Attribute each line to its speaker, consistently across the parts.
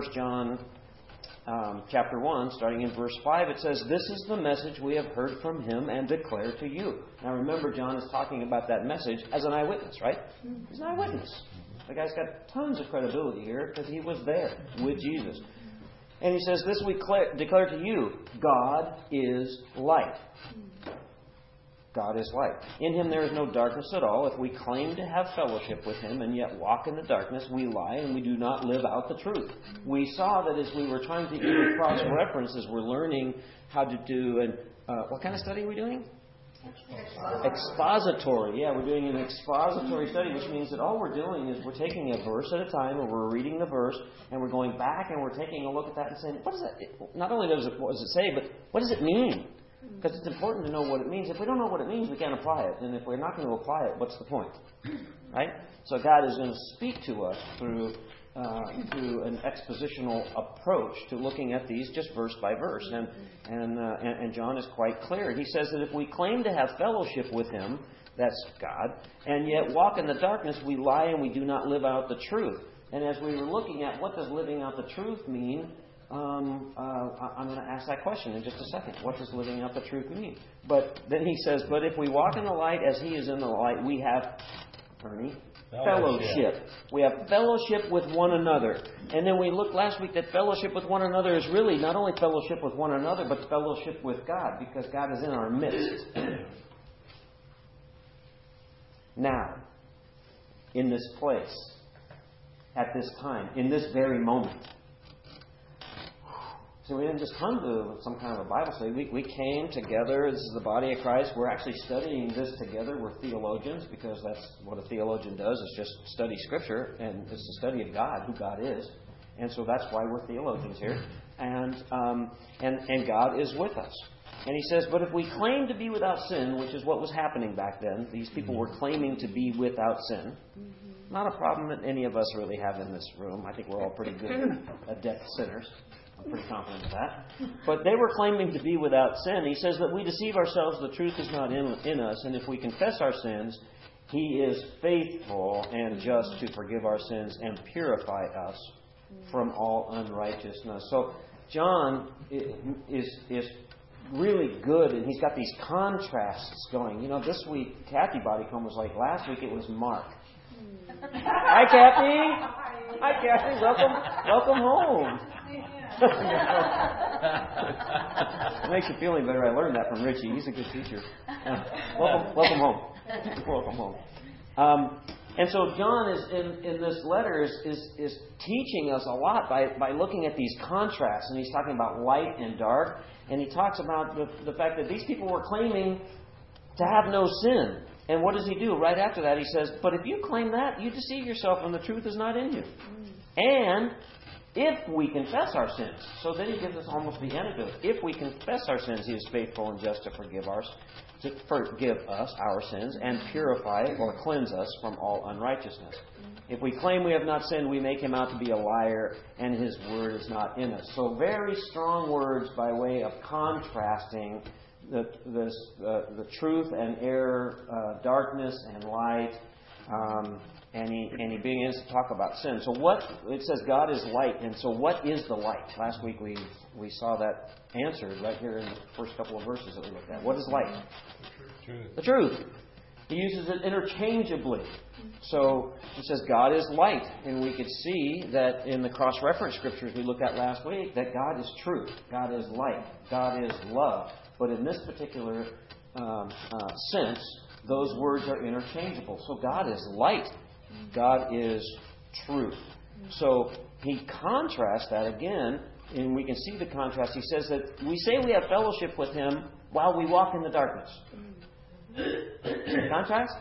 Speaker 1: 1 John um, chapter 1, starting in verse 5, it says, This is the message we have heard from him and declare to you. Now remember, John is talking about that message as an eyewitness, right? He's an eyewitness. The guy's got tons of credibility here because he was there with Jesus. And he says, This we declare to you God is light. God is light. In him there is no darkness at all. If we claim to have fellowship with him and yet walk in the darkness, we lie and we do not live out the truth. We saw that as we were trying to even cross references, we're learning how to do and uh, what kind of study are we doing? Expository. Yeah, we're doing an expository study, which means that all we're doing is we're taking a verse at a time and we're reading the verse and we're going back and we're taking a look at that and saying, what does that, not only does it, what does it say, but what does it mean? Because it's important to know what it means. If we don't know what it means, we can't apply it. And if we're not going to apply it, what's the point? Right? So God is going to speak to us through uh, through an expositional approach to looking at these just verse by verse. And and, uh, and and John is quite clear. He says that if we claim to have fellowship with Him, that's God, and yet walk in the darkness, we lie and we do not live out the truth. And as we were looking at what does living out the truth mean, um, uh, I'm going to ask that question in just a second. What does living out the truth mean? But then he says, But if we walk in the light as he is in the light, we have, Ernie, fellowship. fellowship. We have fellowship with one another. And then we looked last week that fellowship with one another is really not only fellowship with one another, but fellowship with God, because God is in our midst. now, in this place, at this time, in this very moment, so we didn't just come to some kind of a Bible study. We, we came together. This is the body of Christ. We're actually studying this together. We're theologians because that's what a theologian does is just study Scripture, and it's the study of God, who God is. And so that's why we're theologians here. And, um, and, and God is with us. And he says, But if we claim to be without sin, which is what was happening back then, these people were claiming to be without sin. Not a problem that any of us really have in this room. I think we're all pretty good adept sinners. I'm pretty confident of that. But they were claiming to be without sin. He says that we deceive ourselves, the truth is not in, in us, and if we confess our sins, He is faithful and just to forgive our sins and purify us from all unrighteousness. So John is, is really good, and he's got these contrasts going. You know, this week Kathy Bodycomb was like last week it was Mark. Hmm. Hi, Kathy. Hi, Kathy. Welcome, welcome home it makes you feel any better. I learned that from Richie. He's a good teacher. Welcome, welcome home. welcome home. Um, and so John is in, in this letter is, is, is teaching us a lot by, by looking at these contrasts. And he's talking about light and dark. And he talks about the, the fact that these people were claiming to have no sin. And what does he do? Right after that, he says, But if you claim that, you deceive yourself and the truth is not in you. And if we confess our sins. So then he gives us almost the antidote. If we confess our sins, he is faithful and just to forgive us, to forgive us our sins and purify or cleanse us from all unrighteousness. If we claim we have not sinned, we make him out to be a liar, and his word is not in us. So very strong words by way of contrasting the, this, uh, the truth and error, uh, darkness and light. Um, and he and he begins to talk about sin. So what it says God is light, and so what is the light? Last week we we saw that answered right here in the first couple of verses that we looked at. What is light?
Speaker 2: Truth.
Speaker 1: The truth. He uses it interchangeably. So he says God is light, and we could see that in the cross-reference scriptures we looked at last week that God is truth, God is light, God is love. But in this particular um, uh, sense, those words are interchangeable. So God is light. God is truth. So he contrasts that again, and we can see the contrast. He says that we say we have fellowship with him while we walk in the darkness. contrast?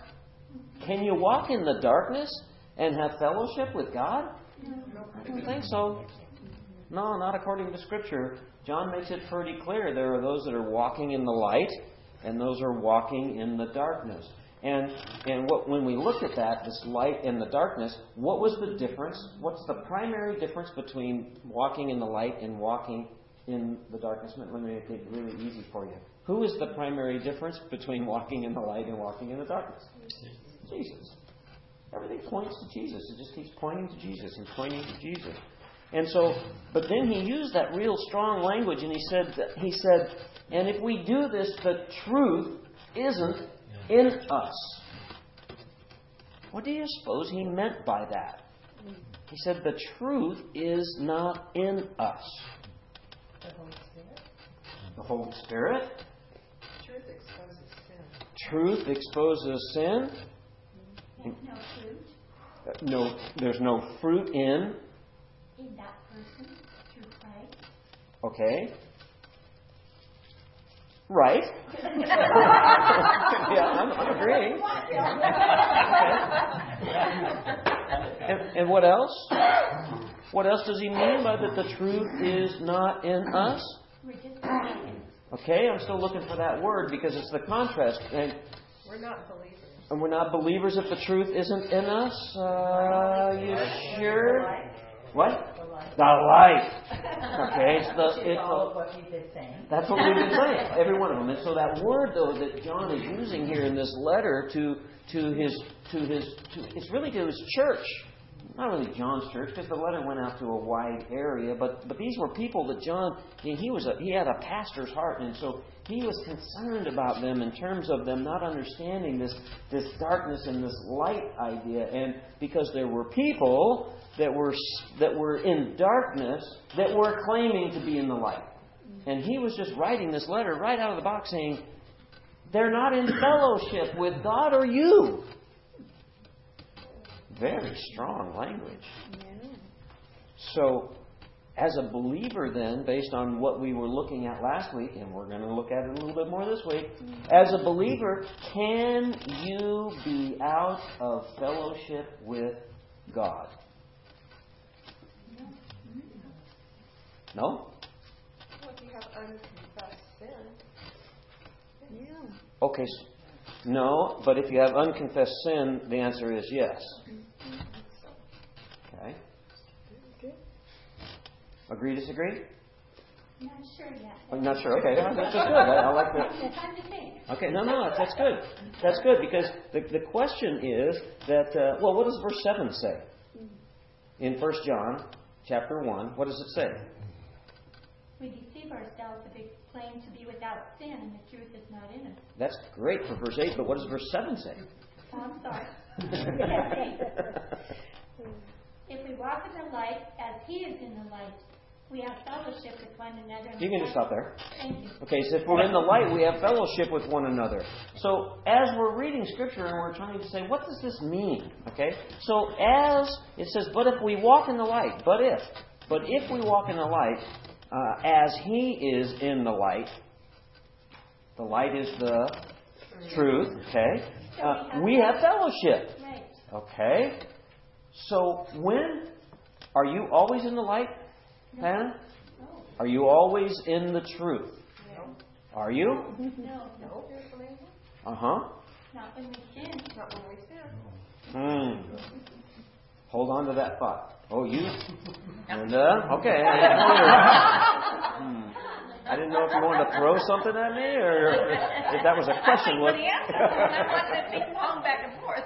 Speaker 1: Can you walk in the darkness and have fellowship with God? I don't think so. No, not according to Scripture. John makes it pretty clear there are those that are walking in the light and those are walking in the darkness. And and what, when we look at that, this light and the darkness, what was the difference? What's the primary difference between walking in the light and walking in the darkness? Let me make it really easy for you. Who is the primary difference between walking in the light and walking in the darkness? Jesus. Everything points to Jesus. It just keeps pointing to Jesus and pointing to Jesus. And so, but then he used that real strong language, and he said, he said, and if we do this, the truth isn't in us. What do you suppose he meant by that? He said, the truth is not in us.
Speaker 2: The Holy Spirit?
Speaker 1: The Holy Spirit?
Speaker 2: Truth exposes sin.
Speaker 1: Truth exposes sin.
Speaker 3: There's no fruit
Speaker 1: Uh, No, there's no fruit in.
Speaker 3: in that person through Christ.
Speaker 1: Okay. Right. yeah, I'm, I'm agreeing. And, and what else? What else does he mean by that the truth is not in us?
Speaker 3: We're just mistaken.
Speaker 1: Okay, I'm still looking for that word because it's the contrast. And,
Speaker 2: We're not believers.
Speaker 1: and we're not believers if the truth isn't in us. Uh, you sure? What?
Speaker 2: The light.
Speaker 1: The light. Okay, it's the,
Speaker 4: Which
Speaker 1: it's
Speaker 4: all
Speaker 1: the,
Speaker 4: what you've been saying.
Speaker 1: That's what we've been saying, every one of them. And so that word, though, that John is using here in this letter to to his to his to, it's really to his church, not really John's church, because the letter went out to a wide area. But but these were people that John he he was a, he had a pastor's heart, and so he was concerned about them in terms of them not understanding this this darkness and this light idea, and because there were people that were that were in darkness that were claiming to be in the light. And he was just writing this letter right out of the box saying, they're not in fellowship with God or you. Very strong language. So, as a believer, then, based on what we were looking at last week, and we're going to look at it a little bit more this week, mm-hmm. as a believer, can you be out of fellowship with God? No?
Speaker 2: Well, if you have unconfessed sin. Yeah.
Speaker 1: Okay, no, but if you have unconfessed sin, the answer is yes. Okay. Agree, disagree?
Speaker 3: Not sure yet.
Speaker 1: I'm not sure. Okay, that's good. I, I like that.
Speaker 3: Time to think.
Speaker 1: Okay, no, no, that's, that's good. That's good because the, the question is that, uh, well, what does verse 7 say? In 1 John chapter 1, what does it say?
Speaker 3: We deceive ourselves if we claim to be without sin and the truth is not in us.
Speaker 1: That's great for verse 8, but what does verse 7 say?
Speaker 3: Oh, I'm sorry. If we walk in the light as He is in the light, we have fellowship with one another.
Speaker 1: You can just stop there.
Speaker 3: Thank you.
Speaker 1: Okay, so if we're in the light, we have fellowship with one another. So as we're reading Scripture and we're trying to say, what does this mean? Okay, so as it says, but if we walk in the light, but if, but if we walk in the light, uh, as He is in the light, the light is the truth. Okay, uh, we have fellowship. Okay, so when are you always in the light, Hannah?
Speaker 3: No.
Speaker 1: Are you always in the truth? Are you?
Speaker 3: No.
Speaker 2: No.
Speaker 1: Uh huh.
Speaker 3: Not when we sin.
Speaker 2: Not when we sin.
Speaker 1: Hmm. Hold on to that thought. Oh, you? And, uh, Okay. I didn't know, hmm. I didn't know if you wanted to throw something at me or if that was a question.
Speaker 5: for the answer. I wanted to ping pong back and forth.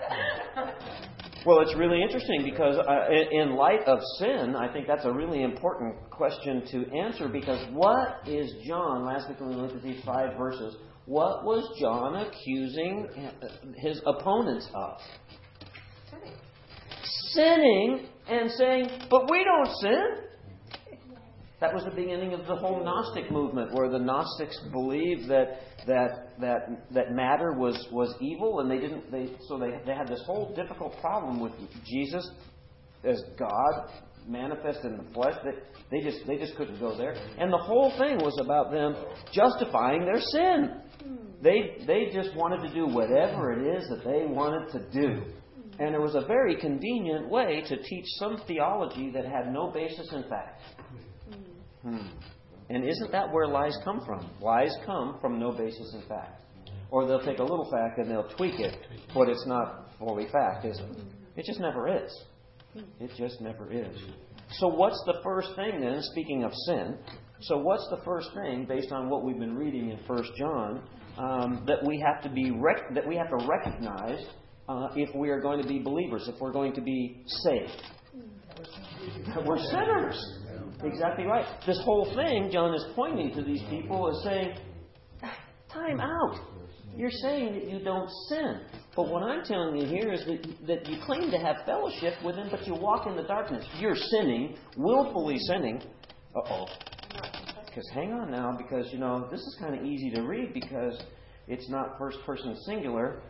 Speaker 1: Well, it's really interesting because uh, in, in light of sin, I think that's a really important question to answer because what is John, last week when we looked at these five verses, what was John accusing his opponents of?
Speaker 2: Sinning.
Speaker 1: Sinning and saying, but we don't sin. That was the beginning of the whole Gnostic movement, where the Gnostics believed that that that that matter was was evil, and they didn't. They so they they had this whole difficult problem with Jesus as God manifest in the flesh. That they just they just couldn't go there, and the whole thing was about them justifying their sin. They they just wanted to do whatever it is that they wanted to do. And it was a very convenient way to teach some theology that had no basis in fact. Hmm. And isn't that where lies come from? Lies come from no basis in fact. Or they'll take a little fact and they'll tweak it, but it's not fully fact, is it? It just never is. It just never is. So, what's the first thing then, speaking of sin? So, what's the first thing, based on what we've been reading in 1 John, um, that we have to be rec- that we have to recognize uh, if we are going to be believers, if we're going to be saved? we're sinners. Exactly right. This whole thing, John is pointing to these people as saying, time out. You're saying that you don't sin. But what I'm telling you here is that, that you claim to have fellowship with Him, but you walk in the darkness. You're sinning, willfully sinning. Uh oh. Because hang on now, because, you know, this is kind of easy to read because it's not first person singular.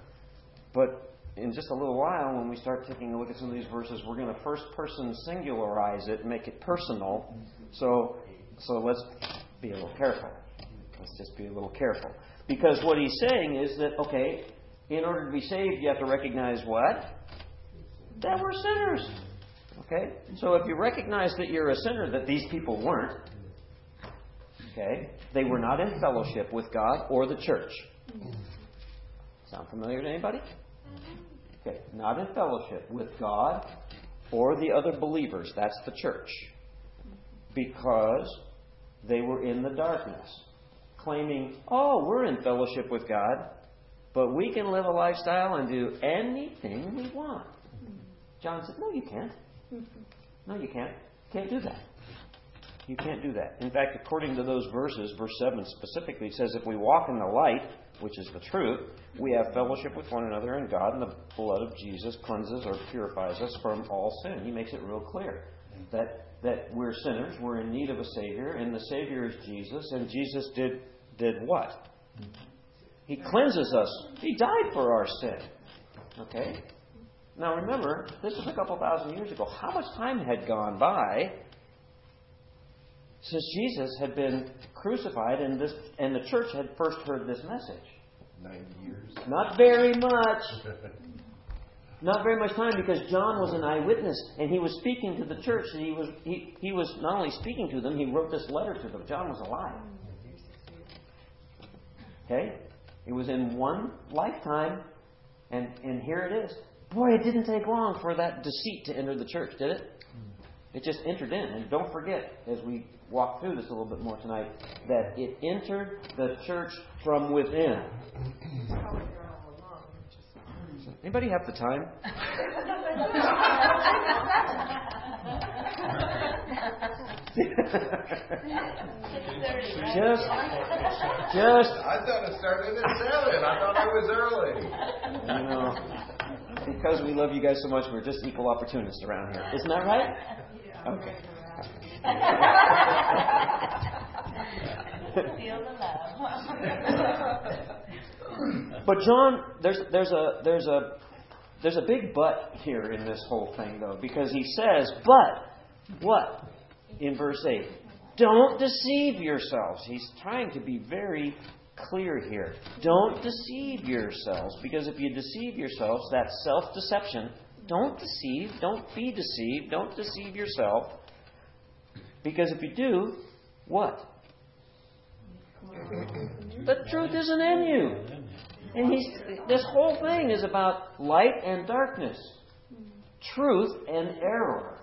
Speaker 1: But in just a little while, when we start taking a look at some of these verses, we're going to first person singularize it, make it personal. So, so let's be a little careful. Let's just be a little careful. Because what he's saying is that, okay, in order to be saved, you have to recognize what? That we're sinners. Okay? So if you recognize that you're a sinner, that these people weren't, okay, they were not in fellowship with God or the church. Sound familiar to anybody? Okay, not in fellowship with God or the other believers. That's the church. Because they were in the darkness, claiming, oh, we're in fellowship with God, but we can live a lifestyle and do anything we want. John said, no, you can't. No, you can't. Can't do that. You can't do that. In fact, according to those verses, verse 7 specifically says, if we walk in the light, which is the truth, we have fellowship with one another, and God and the blood of Jesus cleanses or purifies us from all sin. He makes it real clear that, that we're sinners, we're in need of a Savior, and the Savior is Jesus, and Jesus did, did what? He cleanses us. He died for our sin. Okay? Now remember, this was a couple thousand years ago. How much time had gone by since Jesus had been crucified and this and the church had first heard this message?
Speaker 4: Ninety years.
Speaker 1: Not very much. Not very much time because John was an eyewitness and he was speaking to the church and he was he, he was not only speaking to them, he wrote this letter to them. John was alive. Okay? It was in one lifetime and, and here it is. Boy, it didn't take long for that deceit to enter the church, did it? It just entered in. And don't forget, as we walk through this a little bit more tonight, that it entered the church from within.
Speaker 2: Probably they're all along. Just
Speaker 1: Anybody have the time? just, just,
Speaker 4: I thought it started at seven. I thought it was early.
Speaker 1: you know, because we love you guys so much, we're just equal opportunists around here. Isn't that right? Okay.
Speaker 5: Feel the love.
Speaker 1: But John, there's there's a there's a there's a big but here in this whole thing though, because he says, but what? In verse eight. Don't deceive yourselves. He's trying to be very clear here. Don't deceive yourselves, because if you deceive yourselves, that's self deception. Don't deceive. Don't be deceived. Don't deceive yourself. Because if you do, what? The truth isn't in you. And he's, this whole thing is about light and darkness, truth and error.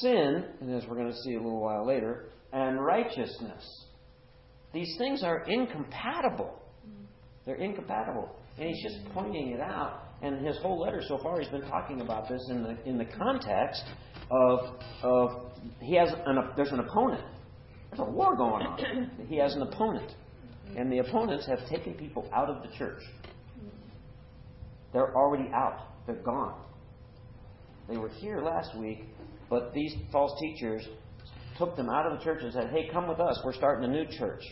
Speaker 1: Sin, and as we're going to see a little while later, and righteousness. These things are incompatible. They're incompatible. And he's just pointing it out. And his whole letter so far, he's been talking about this in the in the context of of he has an there's an opponent. There's a war going on. He has an opponent, and the opponents have taken people out of the church. They're already out. They're gone. They were here last week, but these false teachers took them out of the church and said, "Hey, come with us. We're starting a new church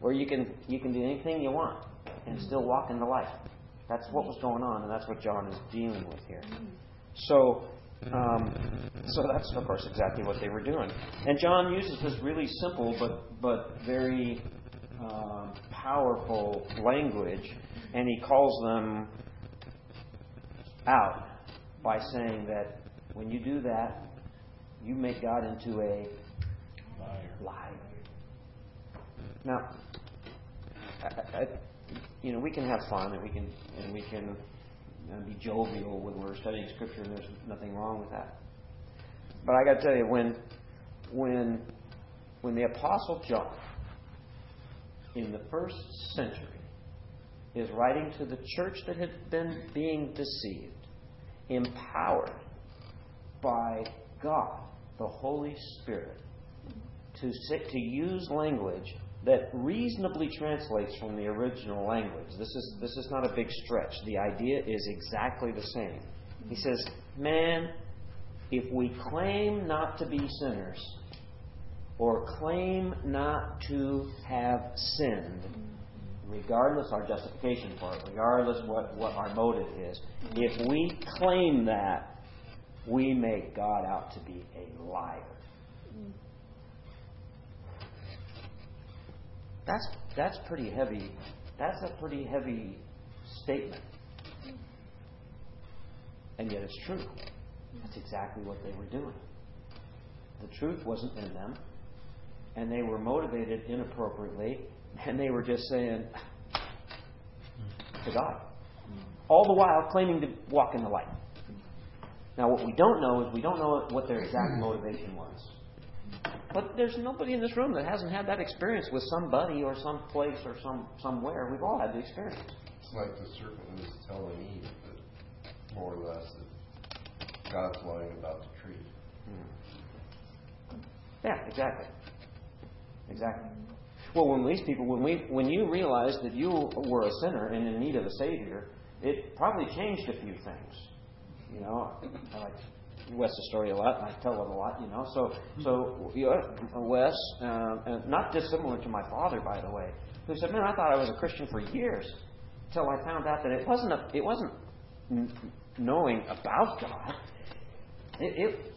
Speaker 1: where you can you can do anything you want and still walk in the light." That's what was going on, and that's what John is dealing with here. So, um, so that's of course exactly what they were doing. And John uses this really simple but but very um, powerful language, and he calls them out by saying that when you do that, you make God into a liar. Now, I, I, you know, we can have fun and we can and we can uh, be jovial when we're studying Scripture, and there's nothing wrong with that. But I got to tell you, when when when the Apostle John in the first century is writing to the church that had been being deceived, empowered by God, the Holy Spirit, to sit, to use language that reasonably translates from the original language. This is this is not a big stretch. The idea is exactly the same. He says, "Man, if we claim not to be sinners or claim not to have sinned, regardless our justification for it, regardless what, what our motive is, if we claim that, we make God out to be a liar. That's that's pretty heavy. That's a pretty heavy statement. And yet it's true. That's exactly what they were doing. The truth wasn't in them, and they were motivated inappropriately, and they were just saying to God. All the while claiming to walk in the light. Now, what we don't know is we don't know what their exact motivation was. But there's nobody in this room that hasn't had that experience with somebody or some place or some somewhere. We've all had the experience.
Speaker 4: It's like the serpent was telling Eve that more or less that God's lying about the tree. Hmm.
Speaker 1: Yeah, exactly. Exactly. Well, when these people, when we, when you realized that you were a sinner and in need of a savior, it probably changed a few things. You know, I Wes's story a lot, and I tell it a lot. You know, so so you Wes, um, and not dissimilar to my father, by the way, who said, "Man, I thought I was a Christian for years until I found out that it wasn't a, it wasn't knowing about God. It, it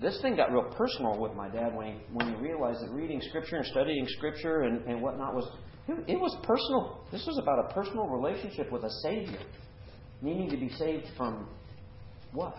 Speaker 1: this thing got real personal with my dad when he, when he realized that reading Scripture and studying Scripture and, and whatnot was it was personal. This was about a personal relationship with a Savior, needing to be saved from what?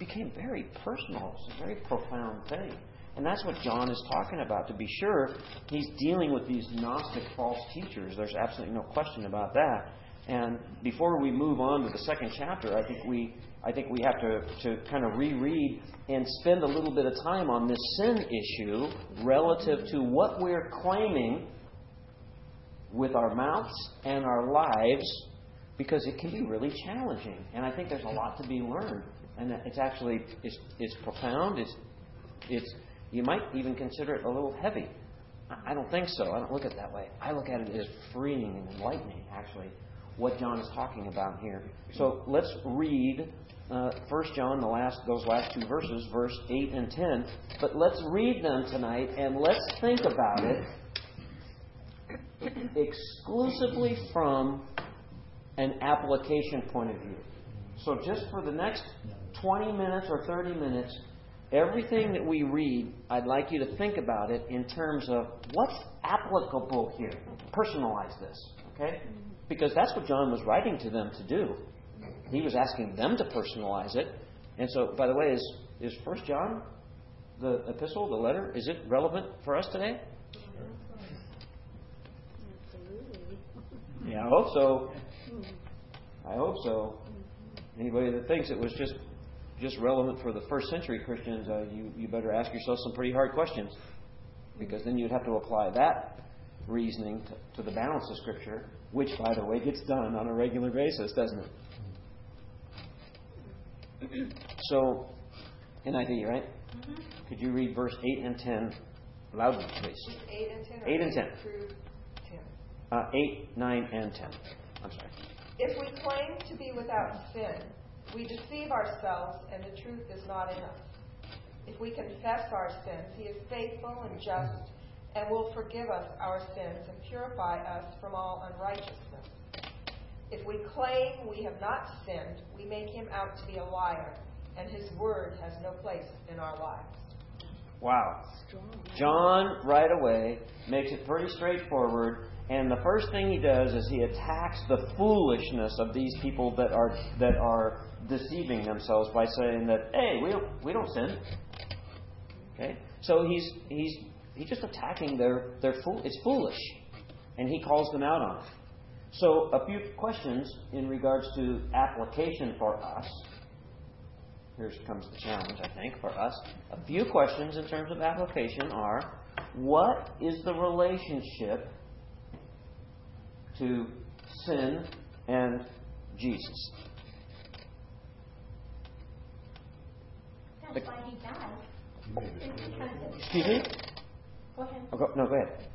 Speaker 1: Became very personal. It's a very profound thing. And that's what John is talking about. To be sure, he's dealing with these Gnostic false teachers. There's absolutely no question about that. And before we move on to the second chapter, I think we I think we have to, to kind of reread and spend a little bit of time on this sin issue relative to what we're claiming with our mouths and our lives because it can be really challenging. And I think there's a lot to be learned. And it's actually it's, it's profound. It's, it's, you might even consider it a little heavy. I don't think so. I don't look at it that way. I look at it as freeing and enlightening, actually, what John is talking about here. So let's read uh, 1 John, the last those last two verses, verse 8 and 10. But let's read them tonight and let's think about it exclusively from an application point of view. So just for the next 20 minutes or 30 minutes, everything that we read, I'd like you to think about it in terms of what's applicable here. Personalize this, okay? Because that's what John was writing to them to do. He was asking them to personalize it. And so, by the way, is is First John, the epistle, the letter, is it relevant for us today? Absolutely. Yeah, I hope so. I hope so. Anybody that thinks it was just just relevant for the first century Christians, uh, you you better ask yourself some pretty hard questions, because then you'd have to apply that reasoning to, to the balance of Scripture, which, by the way, gets done on a regular basis, doesn't it? So, NIV, right?
Speaker 2: Mm-hmm.
Speaker 1: Could you read verse 8 and 10 loudly, please?
Speaker 2: 8 and 10?
Speaker 1: 8 and 10.
Speaker 2: Through 10.
Speaker 1: Uh, 8, 9, and 10. I'm sorry.
Speaker 2: If we claim to be without sin, we deceive ourselves and the truth is not in us. If we confess our sins, He is faithful and just and will forgive us our sins and purify us from all unrighteousness. If we claim we have not sinned, we make Him out to be a liar, and His word has no place in our lives.
Speaker 1: Wow. John, right away, makes it pretty straightforward. And the first thing he does is he attacks the foolishness of these people that are that are deceiving themselves by saying that, hey, we don't we don't sin. Okay? So he's he's he's just attacking their their fool it's foolish. And he calls them out on it. So a few questions in regards to application for us. Here comes the challenge, I think, for us. A few questions in terms of application are what is the relationship to sin and Jesus?
Speaker 3: That's why he died.
Speaker 4: You made
Speaker 3: It's
Speaker 4: it clear.
Speaker 3: because,
Speaker 1: Excuse me?
Speaker 3: go ahead.
Speaker 1: Oh, go, no, go ahead.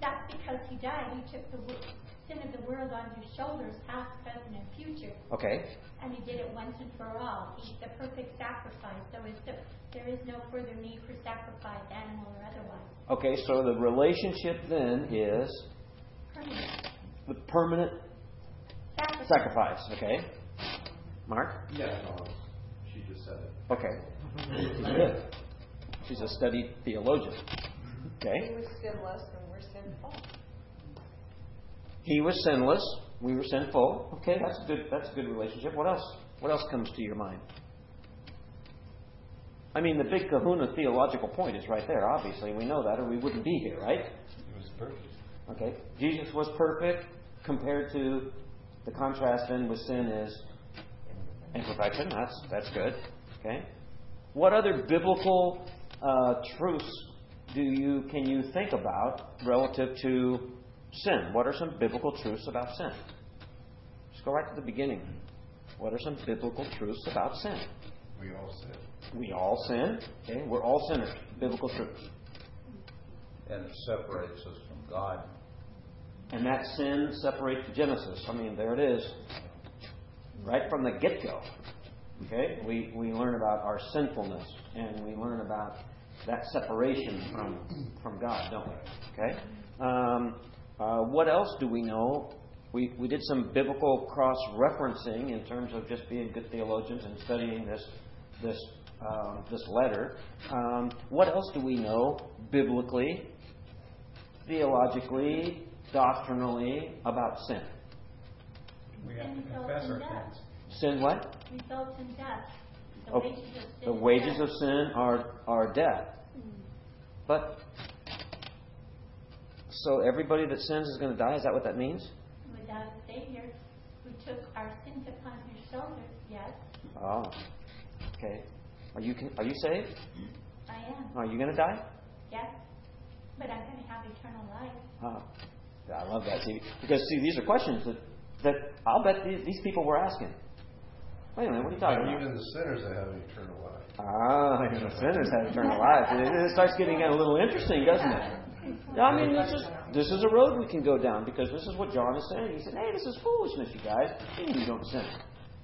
Speaker 3: That's because he died. He took the sin of the world on his shoulders, past, present, and future.
Speaker 1: Okay.
Speaker 3: And he did it once and for all. He's the perfect sacrifice. So it's the, there is no further need for sacrifice, animal or otherwise.
Speaker 1: Okay, so the relationship then is
Speaker 3: Permanent
Speaker 1: the permanent
Speaker 3: sacrifice.
Speaker 1: sacrifice, okay? Mark?
Speaker 4: Yeah, no, she just said it.
Speaker 1: Okay. Good. She's a studied theologian. Okay.
Speaker 2: He was sinless and we're sinful.
Speaker 1: He was sinless. We were sinful. Okay, that's a good that's a good relationship. What else? What else comes to your mind? I mean, the big kahuna theological point is right there, obviously. We know that, or we wouldn't be here, right?
Speaker 4: It was perfect.
Speaker 1: Okay. Jesus was perfect compared to the contrast then with sin is imperfection. That's that's good. Okay. What other biblical uh, truths do you can you think about relative to sin? What are some biblical truths about sin? Just go right to the beginning. What are some biblical truths about sin?
Speaker 4: We all sin.
Speaker 1: We all sin. Okay, we're all sinners. Biblical truths.
Speaker 6: and it separates us from God.
Speaker 1: And that sin separates Genesis. I mean, there it is. Right from the get go. Okay? We, we learn about our sinfulness and we learn about that separation from, from God, don't we? Okay? Um, uh, what else do we know? We, we did some biblical cross referencing in terms of just being good theologians and studying this, this, um, this letter. Um, what else do we know biblically theologically, doctrinally about sin.
Speaker 7: We have to
Speaker 3: Sin
Speaker 7: confess our
Speaker 3: results in death.
Speaker 7: sins.
Speaker 1: Sin what?
Speaker 3: Results in death. The
Speaker 1: Oh,
Speaker 3: wages of sin
Speaker 1: The wages of sin are, are death.
Speaker 3: Mm.
Speaker 1: But, so everybody that sins is going to die? Is that what that means?
Speaker 3: Without a Savior who took our sins upon his shoulders, yes,
Speaker 1: Oh, okay. Are you, are you saved?
Speaker 3: I am.
Speaker 1: Are you going to die?
Speaker 3: Yes. But I'm going to have eternal life.
Speaker 1: Oh, I love that. See, because see, these are questions that, that I'll bet these, these people were asking. Wait a minute, what are you talking
Speaker 4: But
Speaker 1: about?
Speaker 4: even the sinners that have eternal life.
Speaker 1: Ah, even the sinners have eternal life. It, it starts getting a little interesting, doesn't it? Yeah, I mean, this is this is a road we can go down because this is what John is saying. He said, "Hey, this is foolishness, you guys. You you don't sin."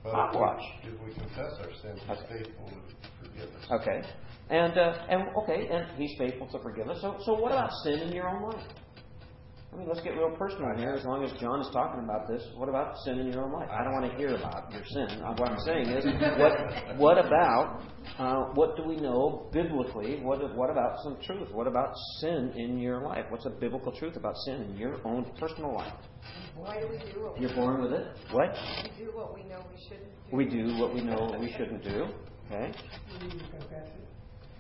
Speaker 4: But
Speaker 1: Hogwash.
Speaker 4: if we, if we confess our sins, He's
Speaker 1: Okay.
Speaker 4: faithful to forgive us.
Speaker 1: Okay, and uh, and okay, and He's faithful to forgive us. So, so what about sin in your own life? I mean, let's get real personal here. As long as John is talking about this, what about sin in your own life? I don't want to hear about your sin. Uh, What I'm saying is, what what about uh, what do we know biblically? What what about some truth? What about sin in your life? What's a biblical truth about sin in your own personal life?
Speaker 2: Why do we do what
Speaker 1: You're born with it. What?
Speaker 2: We do what we know we shouldn't do.
Speaker 1: We do what we know we shouldn't do. Okay.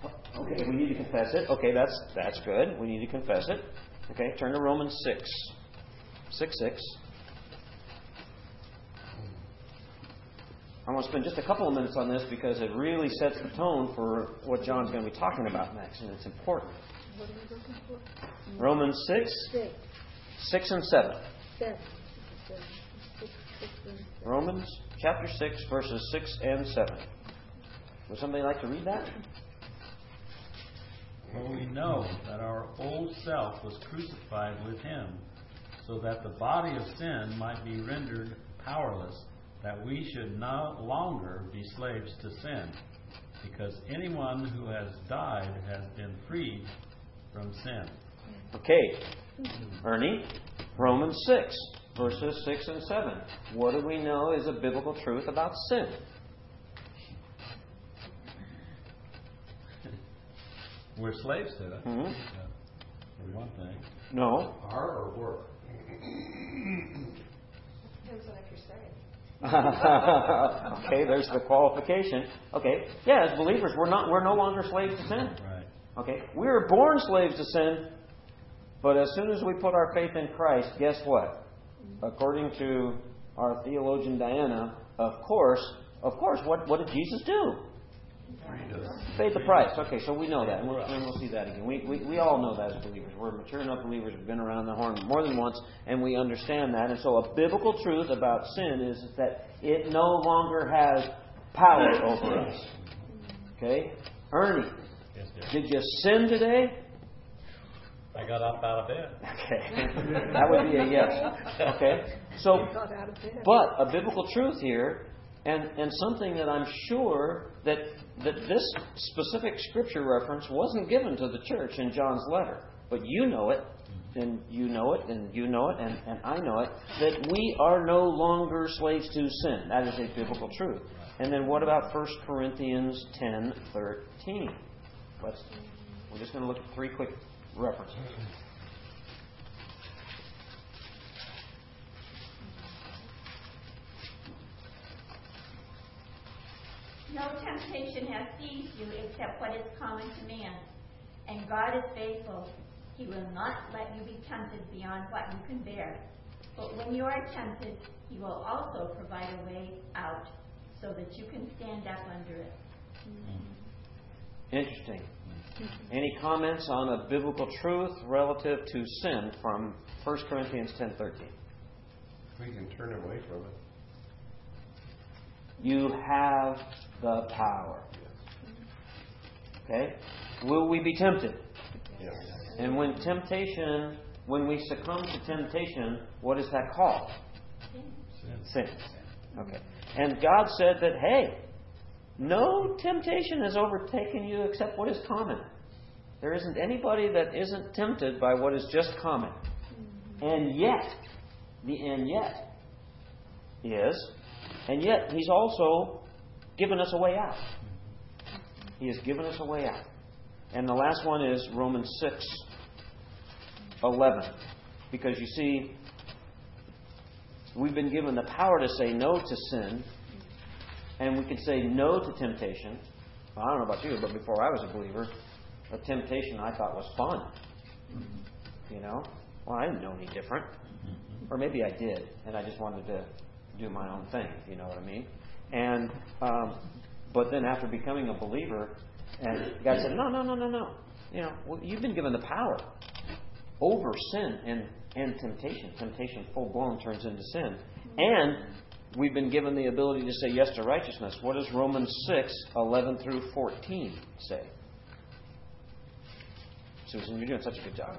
Speaker 1: Okay, we need to confess it. Okay, that's that's good. We need to confess it. Okay, turn to Romans six. Six six. I want to spend just a couple of minutes on this because it really sets the tone for what John's going to be talking about next, and it's important. Romans six,
Speaker 8: Six,
Speaker 1: six and seven.
Speaker 8: seven, seven, six, six, and seven.
Speaker 1: Romans chapter six, verses six and seven. Would somebody like to read that?
Speaker 7: For we know that our old self was crucified with him, so that the body of sin might be rendered powerless, that we should no longer be slaves to sin. Because anyone who has died has been freed from sin.
Speaker 1: Okay, Ernie, Romans 6, verses 6 and 7. What do we know is a biblical truth about sin?
Speaker 7: We're slaves to it,
Speaker 1: Hmm?
Speaker 7: uh, for one thing.
Speaker 1: No.
Speaker 4: Are or were?
Speaker 2: Depends on if you're saved.
Speaker 1: okay, there's the qualification. Okay, yeah, as believers, we're not we're no longer slaves to sin.
Speaker 7: Right.
Speaker 1: Okay, we were born slaves to sin, but as soon as we put our faith in Christ, guess what? According to our theologian Diana, of course, of course, what what did Jesus do?
Speaker 4: Freed us.
Speaker 1: Paid the price. Okay, so we know that, and we'll, and we'll see that again. We, we, we all know that as believers. We're mature enough believers. We've been around the horn more than once, and we understand that. And so, a biblical truth about sin is that it no longer has power over us. Okay, Ernie,
Speaker 7: Yes,
Speaker 1: did you sin today?
Speaker 7: I got up out of bed.
Speaker 1: Okay, that would be a yes. Okay, so
Speaker 8: Got out of bed.
Speaker 1: but a biblical truth here, and, and something that I'm sure that, that this specific scripture reference wasn't given to the church in John's letter. But you know it, and you know it, and you know it, and, and I know it, that we are no longer slaves to sin. That is a biblical truth. And then what about 1 Corinthians 10 13? Let's, we're just going to look at three quick references.
Speaker 3: No temptation has seized you except what is common to man. And God is faithful. He will not let you be tempted beyond what you can bear. But when you are tempted, He will also provide a way out so that you can stand up under it.
Speaker 1: Interesting. Any comments on a biblical truth relative to sin from 1 Corinthians 10:13?
Speaker 4: We can turn away from it.
Speaker 1: You have the power. Okay? Will we be tempted?
Speaker 4: Yes.
Speaker 1: And when temptation, when we succumb to temptation, what is that called? Sin. Sin. Okay. And God said that, hey, no temptation has overtaken you except what is common. There isn't anybody that isn't tempted by what is just common. Mm-hmm. And yet, the and yet is, and yet He's also given us a way out. He has given us a way out. And the last one is Romans 6 11. Because you see, we've been given the power to say no to sin, and we can say no to temptation. Well, I don't know about you, but before I was a believer, a temptation I thought was fun. You know? Well, I didn't know any different. Or maybe I did, and I just wanted to do my own thing. You know what I mean? And um, but then after becoming a believer, and God said, "No, no, no, no, no. You know, well, you've been given the power over sin and and temptation. Temptation full blown turns into sin, and we've been given the ability to say yes to righteousness. What does Romans six eleven through fourteen say? Susan, you're doing such a good job.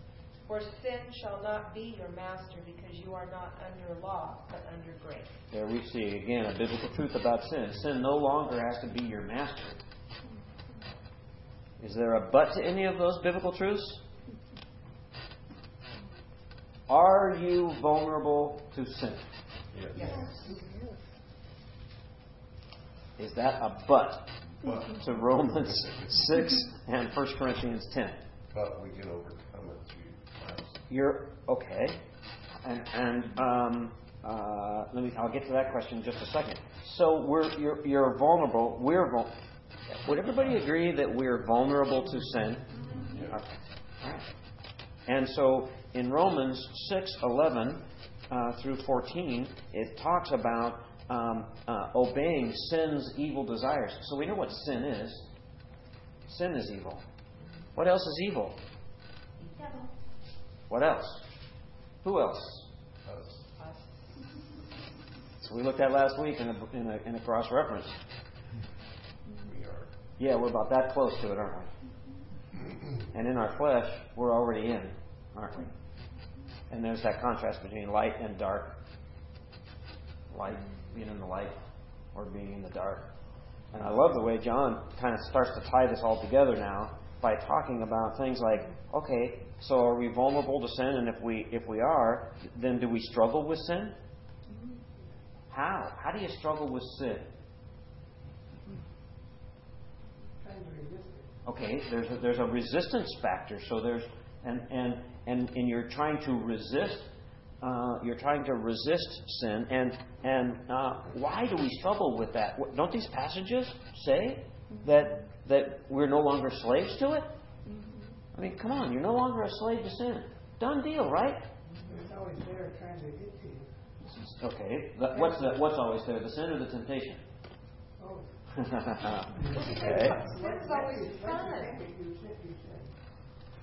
Speaker 2: For sin shall not be your master, because you are not under law, but under grace.
Speaker 1: There we see again a biblical truth about sin. Sin no longer has to be your master. Is there a but to any of those biblical truths? Are you vulnerable to sin?
Speaker 4: Yes.
Speaker 1: Is that a but
Speaker 4: But,
Speaker 1: to Romans 6 and 1 Corinthians 10?
Speaker 4: but we can overcome it through Christ.
Speaker 1: You're okay, and and um, uh, let me. I'll get to that question in just a second. So we're you're, you're vulnerable. We're vul- Would everybody agree that we're vulnerable to sin? Okay. And so in Romans six eleven uh, through fourteen, it talks about um, uh, obeying sin's evil desires. So we know what sin is. Sin is evil. What else is evil?
Speaker 3: Devil.
Speaker 1: What else? Who else?
Speaker 4: Us.
Speaker 1: So we looked at last week in a, in a, in a cross reference.
Speaker 4: We are.
Speaker 1: Yeah, we're about that close to it, aren't we? And in our flesh, we're already in, aren't we? And there's that contrast between light and dark. Light being in the light or being in the dark. And I love the way John kind of starts to tie this all together now by talking about things like, okay, so are we vulnerable to sin? And if we if we are, then do we struggle with sin? How? How do you struggle with sin? Okay, there's a, there's a resistance factor. So there's and and and and you're trying to resist. Uh, you're trying to resist sin, and and uh, why do we struggle with that? Don't these passages say that that we're no longer slaves to it? Mm-hmm. I mean, come on, you're no longer a slave to sin. Done deal, right?
Speaker 9: It's always there trying to get to you.
Speaker 1: Okay, but what's the, what's always there, the sin or the temptation?
Speaker 9: Oh,
Speaker 1: okay,
Speaker 2: It's always fun.
Speaker 9: you said, you said.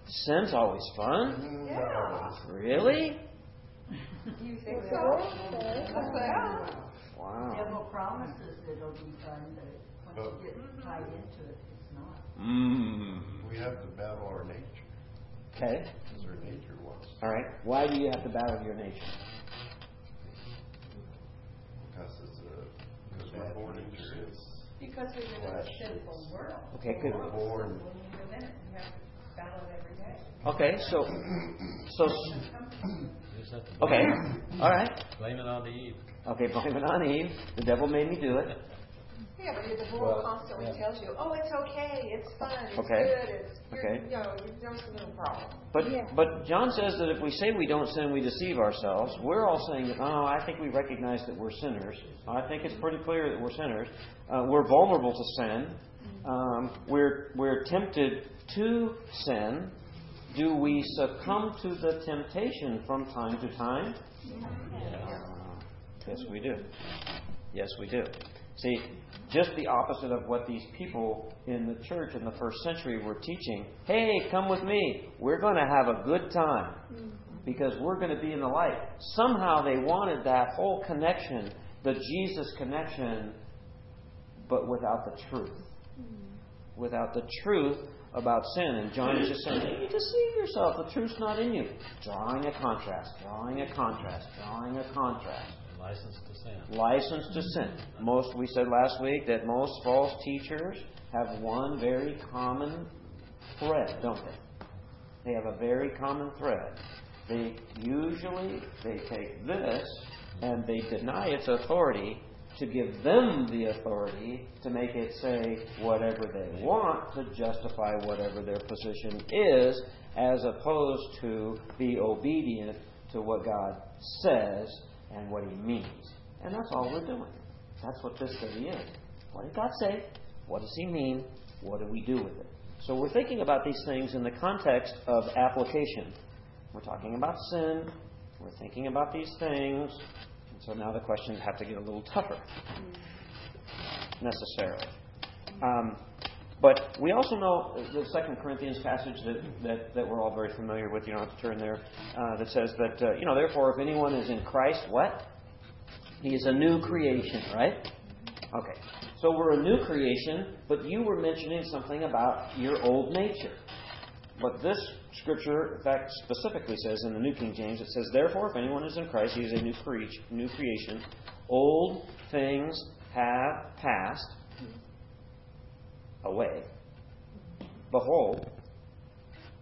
Speaker 1: sin's always fun.
Speaker 2: Yeah.
Speaker 1: Really?
Speaker 2: You think so? Well,
Speaker 1: Wow.
Speaker 10: Devil promises that it'll be fun, but once you oh. get tied into it, it's not.
Speaker 1: Mm.
Speaker 4: We have to battle our nature,
Speaker 1: Okay.
Speaker 4: because our nature wants,
Speaker 1: All right. Why do you have to battle your nature?
Speaker 4: because it's a, because we're born into this.
Speaker 5: Because we live in a sinful world.
Speaker 1: Okay. Good.
Speaker 4: We're born,
Speaker 5: When you it, have to battle every day.
Speaker 1: Okay. So. So.
Speaker 7: You just have to
Speaker 1: Okay. All right.
Speaker 7: blame it on Eve.
Speaker 1: Okay. Blame it on Eve. The devil made me do it.
Speaker 2: Yeah, but the
Speaker 6: Well,
Speaker 2: world constantly
Speaker 6: yeah.
Speaker 2: tells you, oh, it's okay, it's fun, it's
Speaker 1: Okay.
Speaker 2: good, it's, you're,
Speaker 1: Okay.
Speaker 2: you know, there's no problem.
Speaker 1: But but John says that if we say we don't sin, we deceive ourselves. We're all saying that. Oh, I think we recognize that we're sinners. I think it's pretty clear that we're sinners. Uh, we're vulnerable to sin. Um, we're we're tempted to sin. Do we succumb to the temptation from time to time? Uh, yes, we do. Yes, we do. See, just the opposite of what these people in the church in the first century were teaching. Hey, come with me. We're going to have a good time mm-hmm. because we're going to be in the light. Somehow they wanted that whole connection, the Jesus connection, but without the truth. Mm-hmm. Without the truth about sin. And John is just saying, you deceive yourself. The truth's not in you. Drawing a contrast, drawing a contrast, drawing a contrast
Speaker 7: License to sin.
Speaker 1: license to sin. Most we said last week that most false teachers have one very common thread, don't they? They have a very common thread. They usually they take this and they deny its authority to give them the authority to make it say whatever they want to justify whatever their position is, as opposed to be obedient to what God says and what He means. And that's all we're doing. That's what this study is. What did God say? What does He mean? What do we do with it? So we're thinking about these things in the context of application. We're talking about sin. We're thinking about these things. And so now the questions have to get a little tougher, necessarily. Um, but we also know the Second Corinthians passage that, that, that we're all very familiar with. You don't have to turn there. Uh, that says that uh, you know, therefore, if anyone is in Christ, what? He is a new creation, right? Okay. So we're a new creation, but you were mentioning something about your old nature. But this scripture, in fact, specifically says in the New King James, it says, Therefore, if anyone is in Christ, he is a new, cre- new creation. Old things have passed away. Behold,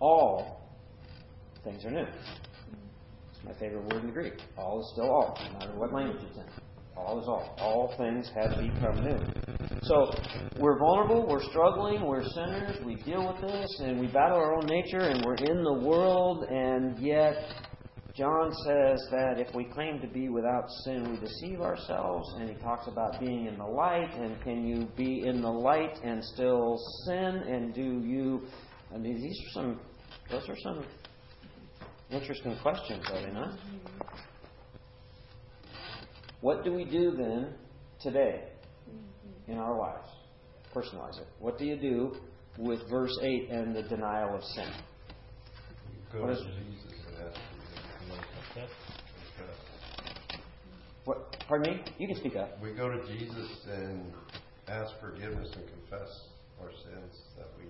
Speaker 1: all things are new. It's my favorite word in the Greek. All is still all, no matter what language it's in. All is all. All things have become new. So we're vulnerable, we're struggling, we're sinners, we deal with this, and we battle our own nature, and we're in the world, and yet John says that if we claim to be without sin, we deceive ourselves, and he talks about being in the light, and can you be in the light and still sin, and do you. I mean, these are some, those are some interesting questions, are they not? What do we do then today in our lives? Personalize it. What do you do with verse 8 and the denial of sin? What
Speaker 4: to Jesus and ask for
Speaker 1: What? Pardon me? You can speak up.
Speaker 4: We go to Jesus and ask forgiveness and confess our sins that we